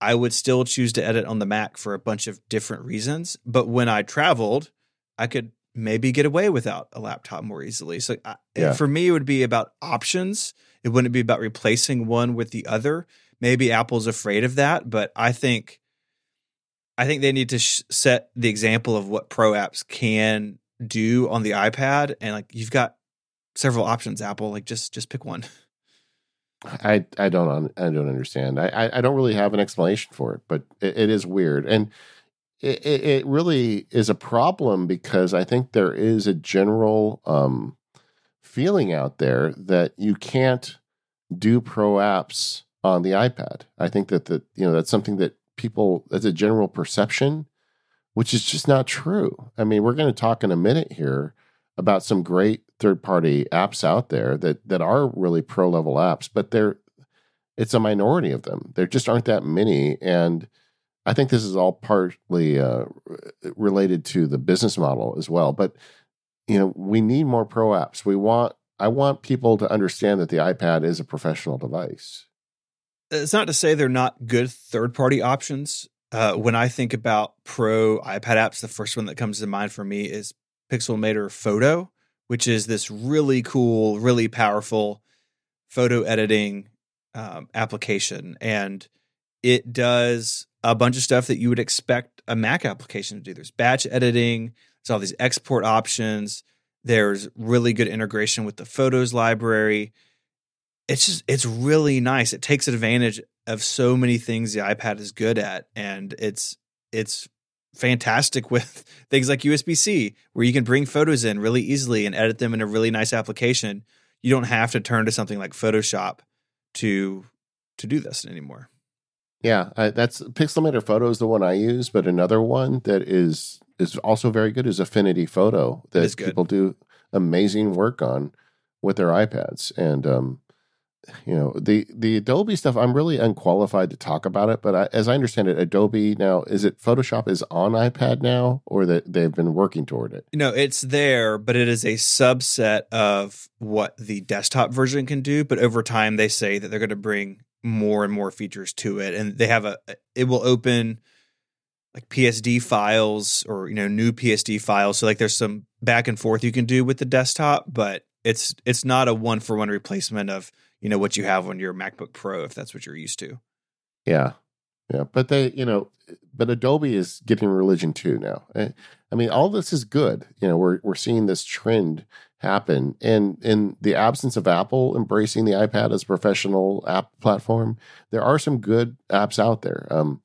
S2: I would still choose to edit on the Mac for a bunch of different reasons. But when I traveled, I could maybe get away without a laptop more easily. So I, yeah. for me, it would be about options. It wouldn't be about replacing one with the other. Maybe Apple's afraid of that, but I think I think they need to sh- set the example of what pro apps can do on the iPad, and like you've got several options. Apple, like just just pick one.
S1: I I don't I don't understand. I I don't really have an explanation for it, but it, it is weird, and it, it really is a problem because I think there is a general um, feeling out there that you can't do pro apps on the iPad. I think that that you know that's something that people as a general perception, which is just not true. I mean, we're going to talk in a minute here about some great third party apps out there that that are really pro level apps, but they're it's a minority of them. There just aren't that many, and I think this is all partly uh, related to the business model as well. But you know, we need more pro apps. We want I want people to understand that the iPad is a professional device
S2: it's not to say they're not good third party options. Uh, when I think about pro iPad apps, the first one that comes to mind for me is Pixelmator Photo, which is this really cool, really powerful photo editing um, application. And it does a bunch of stuff that you would expect a Mac application to do. There's batch editing, there's all these export options, there's really good integration with the Photos library it's just it's really nice. It takes advantage of so many things the iPad is good at, and it's it's fantastic *laughs* with things like USB C, where you can bring photos in really easily and edit them in a really nice application. You don't have to turn to something like Photoshop to to do this anymore.
S1: Yeah, I, that's Pixelmator Photo is the one I use, but another one that is is also very good is Affinity Photo that people do amazing work on with their iPads, and um, you know the the Adobe stuff. I'm really unqualified to talk about it, but I, as I understand it, Adobe now is it Photoshop is on iPad now, or that they've been working toward it.
S2: No, it's there, but it is a subset of what the desktop version can do. But over time, they say that they're going to bring more and more features to it, and they have a it will open like PSD files or you know new PSD files. So like there's some back and forth you can do with the desktop, but it's it's not a one for one replacement of you know what you have on your MacBook Pro if that's what you're used to.
S1: Yeah, yeah, but they, you know, but Adobe is getting religion too now. Eh, I mean, all this is good. You know, we're we're seeing this trend happen, and in the absence of Apple embracing the iPad as a professional app platform, there are some good apps out there. Um,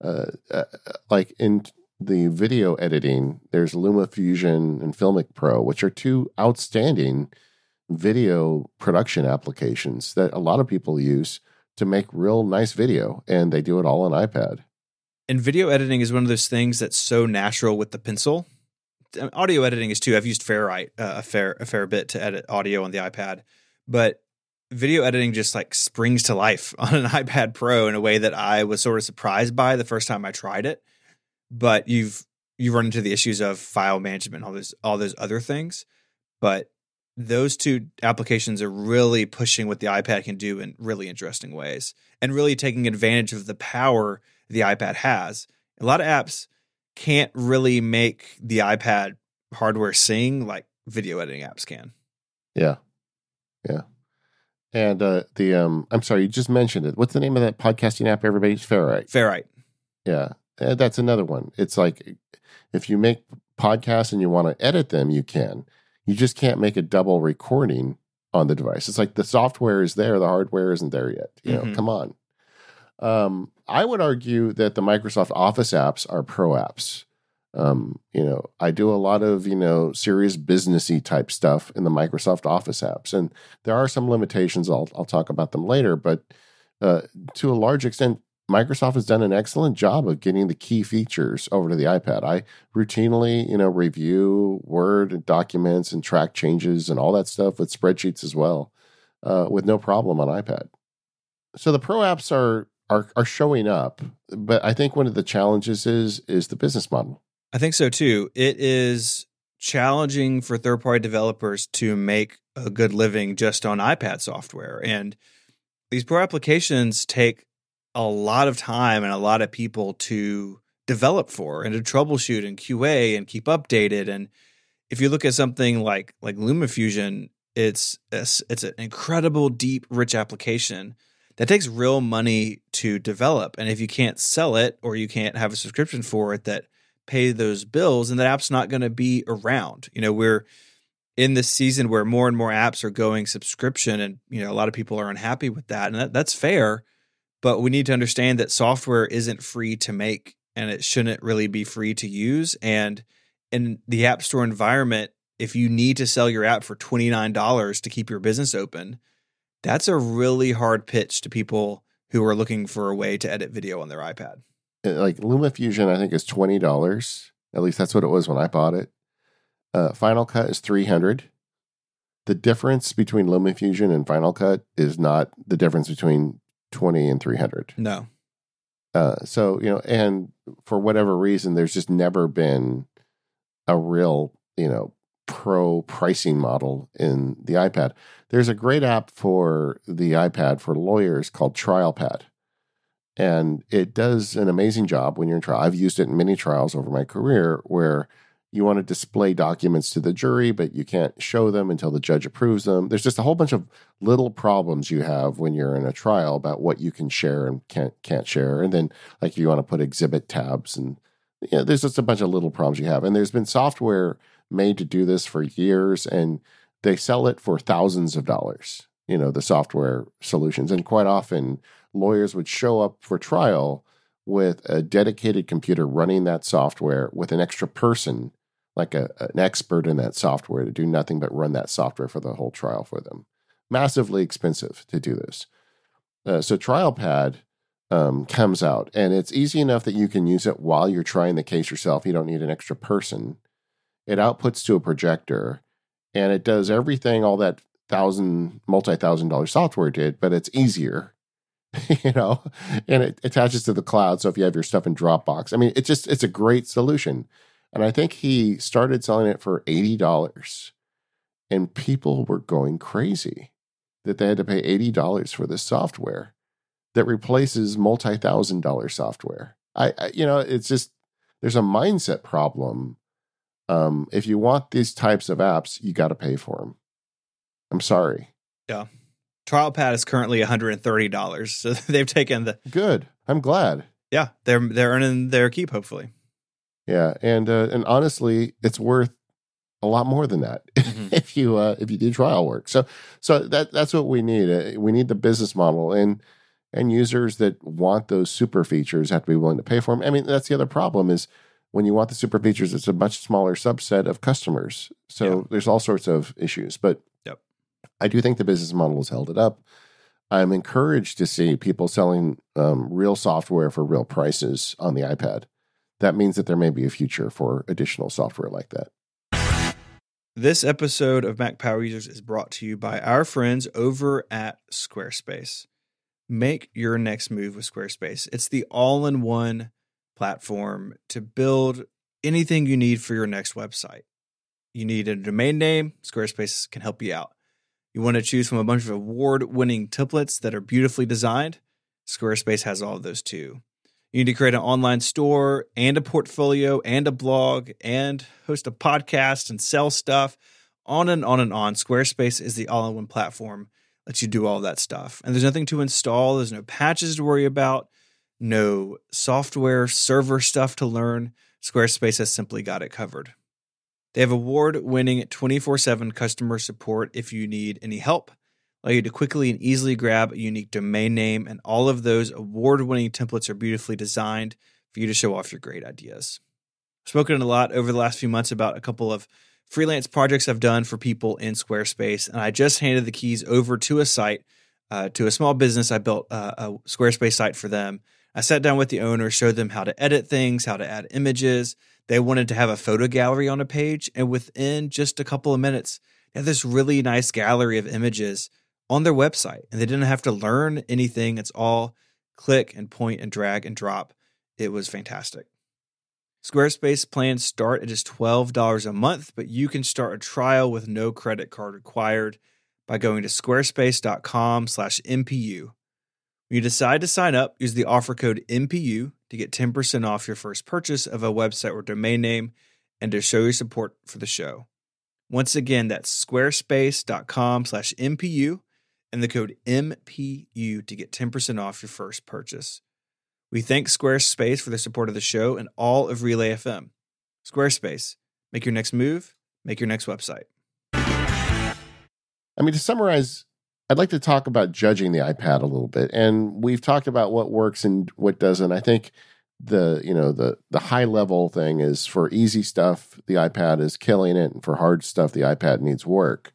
S1: uh, uh, like in the video editing, there's LumaFusion and Filmic Pro, which are two outstanding video production applications that a lot of people use to make real nice video, and they do it all on iPad.
S2: And video editing is one of those things that's so natural with the pencil. Audio editing is too. I've used Ferrite uh, a fair a fair bit to edit audio on the iPad, but video editing just like springs to life *laughs* on an iPad Pro in a way that I was sort of surprised by the first time I tried it. But you've you run into the issues of file management, all those all those other things. But those two applications are really pushing what the iPad can do in really interesting ways and really taking advantage of the power the iPad has. A lot of apps can't really make the iPad hardware sing like video editing apps can.
S1: Yeah. Yeah. And uh, the um, I'm sorry, you just mentioned it. What's the name of that podcasting app? Everybody's Ferrite.
S2: Ferrite.
S1: Yeah, and uh, that's another one. It's like if you make podcasts and you want to edit them, you can. You just can't make a double recording on the device. It's like the software is there, the hardware isn't there yet. You know, mm-hmm. come on. Um, I would argue that the Microsoft Office apps are pro apps. Um, you know, I do a lot of, you know, serious businessy type stuff in the Microsoft Office apps. And there are some limitations. I'll, I'll talk about them later. But uh, to a large extent, Microsoft has done an excellent job of getting the key features over to the iPad. I routinely, you know, review Word documents and track changes and all that stuff with spreadsheets as well, uh, with no problem on iPad. So the pro apps are are are showing up, but I think one of the challenges is is the business model.
S2: I think so too. It is challenging for third party developers to make a good living just on iPad software, and these pro applications take a lot of time and a lot of people to develop for and to troubleshoot and QA and keep updated. And if you look at something like like LumaFusion, it's it's, it's an incredible, deep, rich application that takes real money to develop. And if you can't sell it or you can't have a subscription for it that pay those bills, and that app's not going to be around. You know, we're in this season where more and more apps are going subscription, and you know a lot of people are unhappy with that, and that, that's fair. But we need to understand that software isn't free to make and it shouldn't really be free to use. And in the App Store environment, if you need to sell your app for $29 to keep your business open, that's a really hard pitch to people who are looking for a way to edit video on their iPad.
S1: Uh, like LumaFusion, I think is $20. At least that's what it was when I bought it. Uh, Final Cut is 300 The difference between LumaFusion and Final Cut is not the difference between 20 and 300.
S2: No.
S1: Uh, so, you know, and for whatever reason, there's just never been a real, you know, pro pricing model in the iPad. There's a great app for the iPad for lawyers called TrialPad. And it does an amazing job when you're in trial. I've used it in many trials over my career where you want to display documents to the jury, but you can't show them until the judge approves them. There's just a whole bunch of little problems you have when you're in a trial about what you can share and can't can't share. And then like you want to put exhibit tabs and yeah, there's just a bunch of little problems you have. And there's been software made to do this for years and they sell it for thousands of dollars, you know, the software solutions. And quite often lawyers would show up for trial with a dedicated computer running that software with an extra person, like a, an expert in that software, to do nothing but run that software for the whole trial for them. Massively expensive to do this. Uh, so TrialPad um, comes out, and it's easy enough that you can use it while you're trying the case yourself. You don't need an extra person. It outputs to a projector, and it does everything all that thousand multi thousand dollar software did, but it's easier *laughs* you know, and it attaches to the cloud. So if you have your stuff in Dropbox, I mean, it's just it's a great solution. And I think he started selling it for eighty dollars, and people were going crazy that they had to pay eighty dollars for this software that replaces multi thousand dollar software. I, I, you know, it's just there's a mindset problem. Um, if you want these types of apps, you got to pay for them. I'm sorry.
S2: Yeah. TrialPad is currently $130. So *laughs* they've taken the
S1: Good. I'm glad.
S2: Yeah, they're they're earning their keep hopefully.
S1: Yeah, and uh, and honestly, it's worth a lot more than that *laughs* mm-hmm. if you uh, if you do trial work. So so that that's what we need. Uh, we need the business model and and users that want those super features have to be willing to pay for them. I mean, that's the other problem is when you want the super features, it's a much smaller subset of customers. So yeah. there's all sorts of issues. But I do think the business model has held it up. I'm encouraged to see people selling um, real software for real prices on the iPad. That means that there may be a future for additional software like that.
S2: This episode of Mac Power Users is brought to you by our friends over at Squarespace. Make your next move with Squarespace. It's the all in one platform to build anything you need for your next website. You need a domain name, Squarespace can help you out. You want to choose from a bunch of award winning templates that are beautifully designed? Squarespace has all of those too. You need to create an online store and a portfolio and a blog and host a podcast and sell stuff on and on and on. Squarespace is the all in one platform that lets you do all that stuff. And there's nothing to install, there's no patches to worry about, no software server stuff to learn. Squarespace has simply got it covered. They have award winning 24 7 customer support if you need any help, allow you to quickly and easily grab a unique domain name, and all of those award winning templates are beautifully designed for you to show off your great ideas. I've spoken a lot over the last few months about a couple of freelance projects I've done for people in Squarespace, and I just handed the keys over to a site, uh, to a small business. I built uh, a Squarespace site for them. I sat down with the owner, showed them how to edit things, how to add images, they wanted to have a photo gallery on a page, and within just a couple of minutes, they had this really nice gallery of images on their website, and they didn't have to learn anything. It's all click and point and drag and drop. It was fantastic. Squarespace plans start at just $12 a month, but you can start a trial with no credit card required by going to squarespace.com/mpu. When you decide to sign up, use the offer code MPU to get 10% off your first purchase of a website or domain name and to show your support for the show. Once again, that's squarespace.com slash MPU and the code MPU to get 10% off your first purchase. We thank Squarespace for the support of the show and all of Relay FM. Squarespace, make your next move, make your next website.
S1: I mean, to summarize I'd like to talk about judging the iPad a little bit. And we've talked about what works and what doesn't. I think the, you know, the the high level thing is for easy stuff, the iPad is killing it, and for hard stuff, the iPad needs work.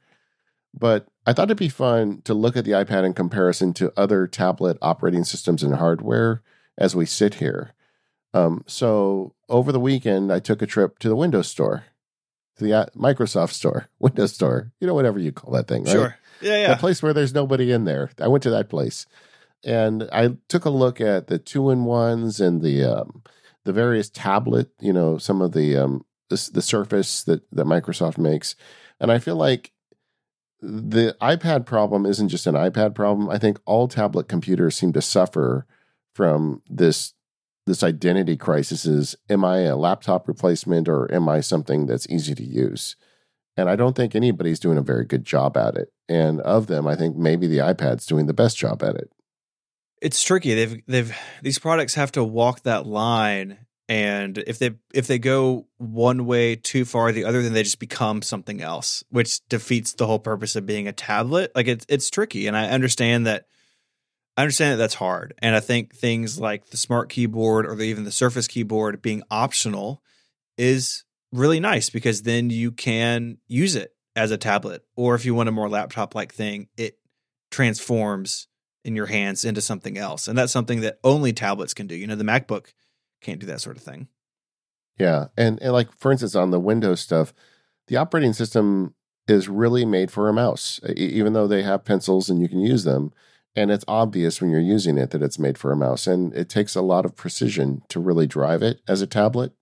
S1: But I thought it'd be fun to look at the iPad in comparison to other tablet operating systems and hardware as we sit here. Um, so over the weekend, I took a trip to the Windows Store, to the uh, Microsoft Store, *laughs* Windows Store, you know, whatever you call that thing, right?
S2: Sure. Yeah, yeah.
S1: The place where there's nobody in there. I went to that place, and I took a look at the two in ones and the um, the various tablet. You know, some of the um, the, the Surface that that Microsoft makes, and I feel like the iPad problem isn't just an iPad problem. I think all tablet computers seem to suffer from this this identity crisis is am I a laptop replacement or am I something that's easy to use? And I don't think anybody's doing a very good job at it. And of them, I think maybe the iPad's doing the best job at it.
S2: It's tricky. They've they've these products have to walk that line and if they if they go one way too far the other then they just become something else which defeats the whole purpose of being a tablet. Like it's it's tricky and i understand that i understand that that's hard and i think things like the smart keyboard or the, even the surface keyboard being optional is really nice because then you can use it as a tablet or if you want a more laptop like thing it transforms in your hands into something else and that's something that only tablets can do. You know the macbook can't do that sort of thing.
S1: Yeah, and, and like for instance, on the Windows stuff, the operating system is really made for a mouse, even though they have pencils and you can use them. And it's obvious when you're using it that it's made for a mouse, and it takes a lot of precision to really drive it as a tablet.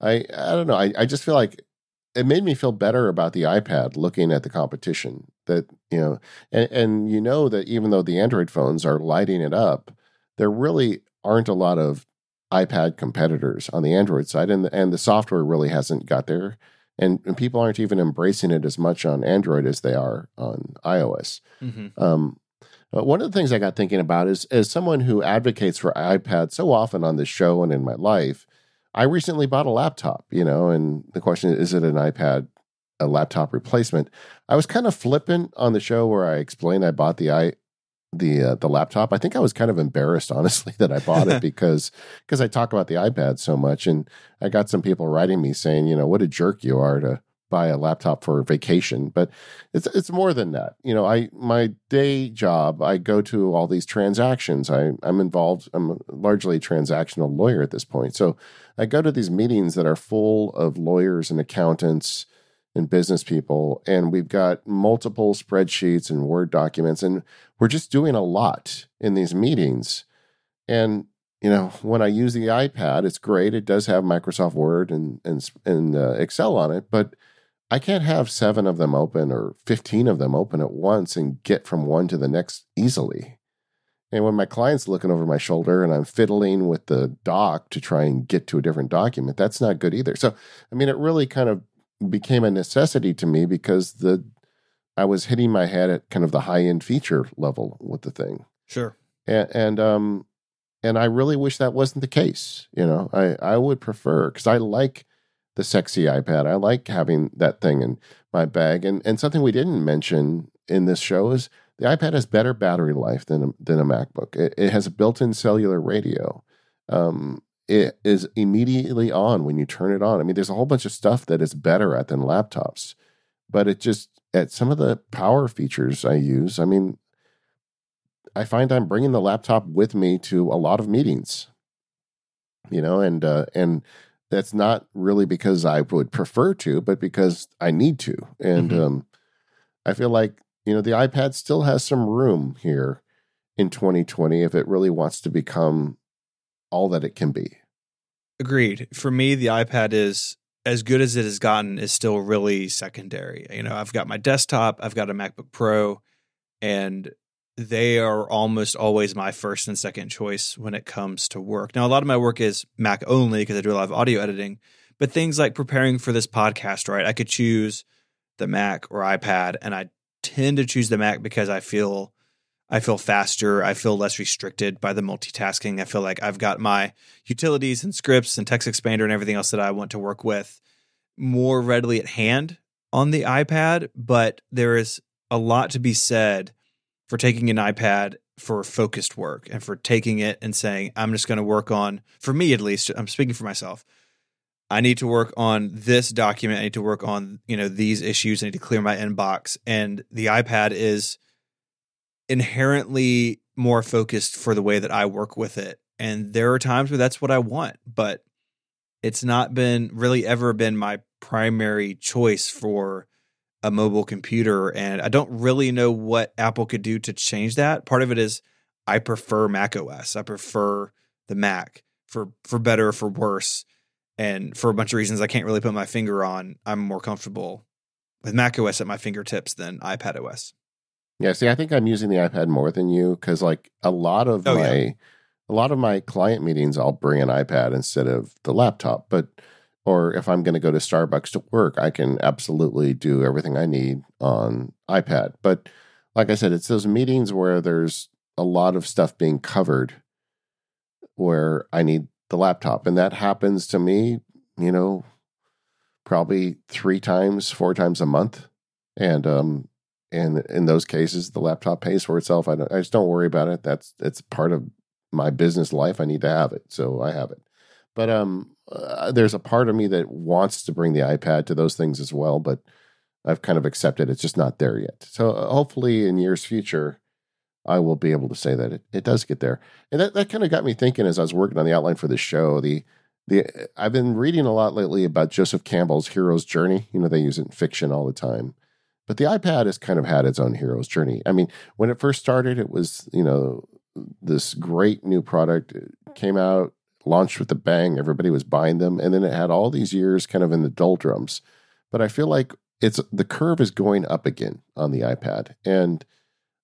S1: I I don't know. I, I just feel like it made me feel better about the iPad looking at the competition. That you know, and, and you know that even though the Android phones are lighting it up, there really aren't a lot of iPad competitors on the Android side, and the, and the software really hasn't got there, and, and people aren't even embracing it as much on Android as they are on iOS. Mm-hmm. Um, one of the things I got thinking about is as someone who advocates for iPad so often on this show and in my life, I recently bought a laptop, you know, and the question is, is it an iPad, a laptop replacement? I was kind of flippant on the show where I explained I bought the i the uh, the laptop. I think I was kind of embarrassed, honestly, *laughs* that I bought it *laughs* because because I talk about the iPad so much, and I got some people writing me saying, you know, what a jerk you are to buy a laptop for vacation. But it's it's more than that. You know, I my day job, I go to all these transactions. I I'm involved. I'm largely a transactional lawyer at this point, so I go to these meetings that are full of lawyers and accountants and business people and we've got multiple spreadsheets and word documents and we're just doing a lot in these meetings and you know when i use the ipad it's great it does have microsoft word and and, and uh, excel on it but i can't have seven of them open or 15 of them open at once and get from one to the next easily and when my client's looking over my shoulder and I'm fiddling with the doc to try and get to a different document, that's not good either. So, I mean, it really kind of became a necessity to me because the I was hitting my head at kind of the high end feature level with the thing.
S2: Sure.
S1: And, and um and I really wish that wasn't the case. You know, I I would prefer because I like the sexy iPad. I like having that thing in my bag. And and something we didn't mention in this show is the iPad has better battery life than a, than a MacBook. It, it has a built-in cellular radio. Um, it is immediately on when you turn it on. I mean, there's a whole bunch of stuff that it's better at than laptops, but it just at some of the power features I use. I mean, I find I'm bringing the laptop with me to a lot of meetings, you know, and uh, and that's not really because I would prefer to, but because I need to, and mm-hmm. um, I feel like you know the iPad still has some room here in 2020 if it really wants to become all that it can be.
S2: Agreed. For me, the iPad is as good as it has gotten is still really secondary. You know, I've got my desktop, I've got a MacBook Pro, and they are almost always my first and second choice when it comes to work. Now, a lot of my work is Mac only because I do a lot of audio editing, but things like preparing for this podcast, right? I could choose the Mac or iPad, and I tend to choose the Mac because I feel I feel faster. I feel less restricted by the multitasking. I feel like I've got my utilities and scripts and text expander and everything else that I want to work with more readily at hand on the iPad. But there is a lot to be said for taking an iPad for focused work and for taking it and saying, I'm just going to work on, for me at least, I'm speaking for myself. I need to work on this document. I need to work on, you know, these issues. I need to clear my inbox. And the iPad is inherently more focused for the way that I work with it. And there are times where that's what I want, but it's not been really ever been my primary choice for a mobile computer. And I don't really know what Apple could do to change that. Part of it is I prefer Mac OS. I prefer the Mac for for better or for worse. And for a bunch of reasons I can't really put my finger on, I'm more comfortable with Mac OS at my fingertips than iPad OS.
S1: Yeah, see, I think I'm using the iPad more than you because, like, a lot of
S2: Oh,
S1: my
S2: yeah.
S1: a lot of my client meetings, I'll bring an iPad instead of the laptop. But or if I'm going to go to Starbucks to work, I can absolutely do everything I need on iPad. But like I said, it's those meetings where there's a lot of stuff being covered where I need the laptop, and that happens to me, you know, probably three times, four times a month, and um, and in those cases, the laptop pays for itself. I, I just don't worry about it. That's it's part of my business life. I need to have it, so I have it. But um, uh, there's a part of me that wants to bring the iPad to those things as well, but I've kind of accepted it's just not there yet. So uh, hopefully, in years future, I will be able to say that it, it does get there. And that, that kind of got me thinking as I was working on the outline for the show. The the I've been reading a lot lately about Joseph Campbell's hero's journey. You know, they use it in fiction all the time. But the iPad has kind of had its own hero's journey. I mean, when it first started, it was, you know, this great new product it came out, launched with a bang, everybody was buying them, and then it had all these years kind of in the doldrums. But I feel like it's the curve is going up again on the iPad. And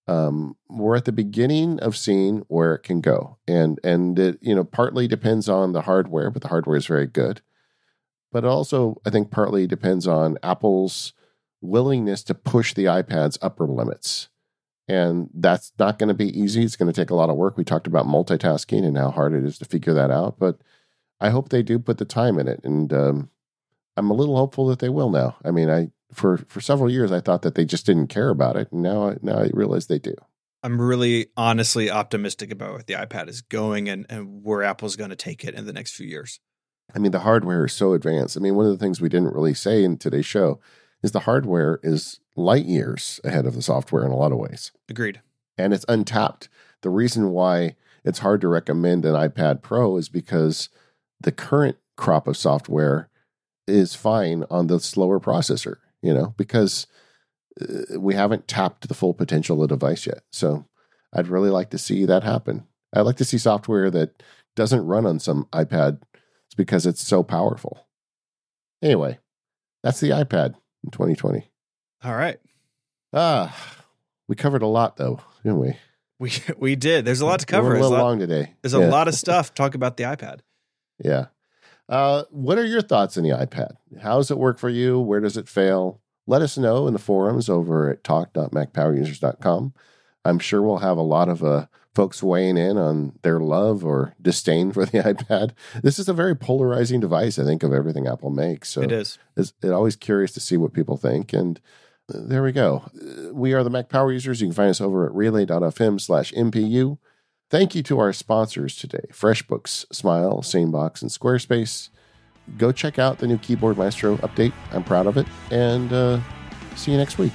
S1: um, we're at the beginning of seeing where it can go, and and it you know partly depends on the hardware, but the hardware is very good. But also, I think partly depends on Apple's willingness to push the iPad's upper limits, and that's not going to be easy. It's going to take a lot of work. We talked about multitasking and how hard it is to figure that out, but I hope they do put the time in it, and um, I'm a little hopeful that they will now. I mean, I for for several years I thought that they just didn't care about it, and now I, now I realize they do.
S2: I'm really honestly optimistic about where the iPad is going and, and where Apple's going to take it in the next few years.
S1: I mean, the hardware is so advanced. I mean, one of the things we didn't really say in today's show is the hardware is light years ahead of the software in a lot of ways,
S2: Agreed.
S1: and it's untapped. The reason why it's hard to recommend an iPad Pro is because the current crop of software is fine on the slower processor, you know, because uh, we haven't tapped the full potential of the device yet. So I'd really like to see that happen. I'd like to see software that doesn't run on some iPad because it's so powerful. Anyway, that's the iPad in 2020.
S2: All right.
S1: Ah, we covered a lot though, didn't we? *laughs*
S2: We we did. There's a lot to
S1: We're
S2: cover.
S1: a
S2: There's a
S1: little
S2: lot,
S1: long today.
S2: there's a lot of *laughs* stuff. Talk about the iPad.
S1: Yeah. Uh, what are your thoughts on the iPad? How does it work for you? Where does it fail? Let us know in the forums over at talk.macpowerusers.com. I'm sure we'll have a lot of uh, folks weighing in on their love or disdain for the *laughs* iPad. This is a very polarizing device, I think, of everything Apple makes. So
S2: it is.
S1: it's it always curious to see what people think. And uh, there we go. Uh, We are the Mac Power Users. You can find us over at relay.fm slash MPU. Thank you to our sponsors today FreshBooks, Smile, Sanebox, and Squarespace. Go check out the new Keyboard Maestro update. I'm proud of it. And uh, see you next week.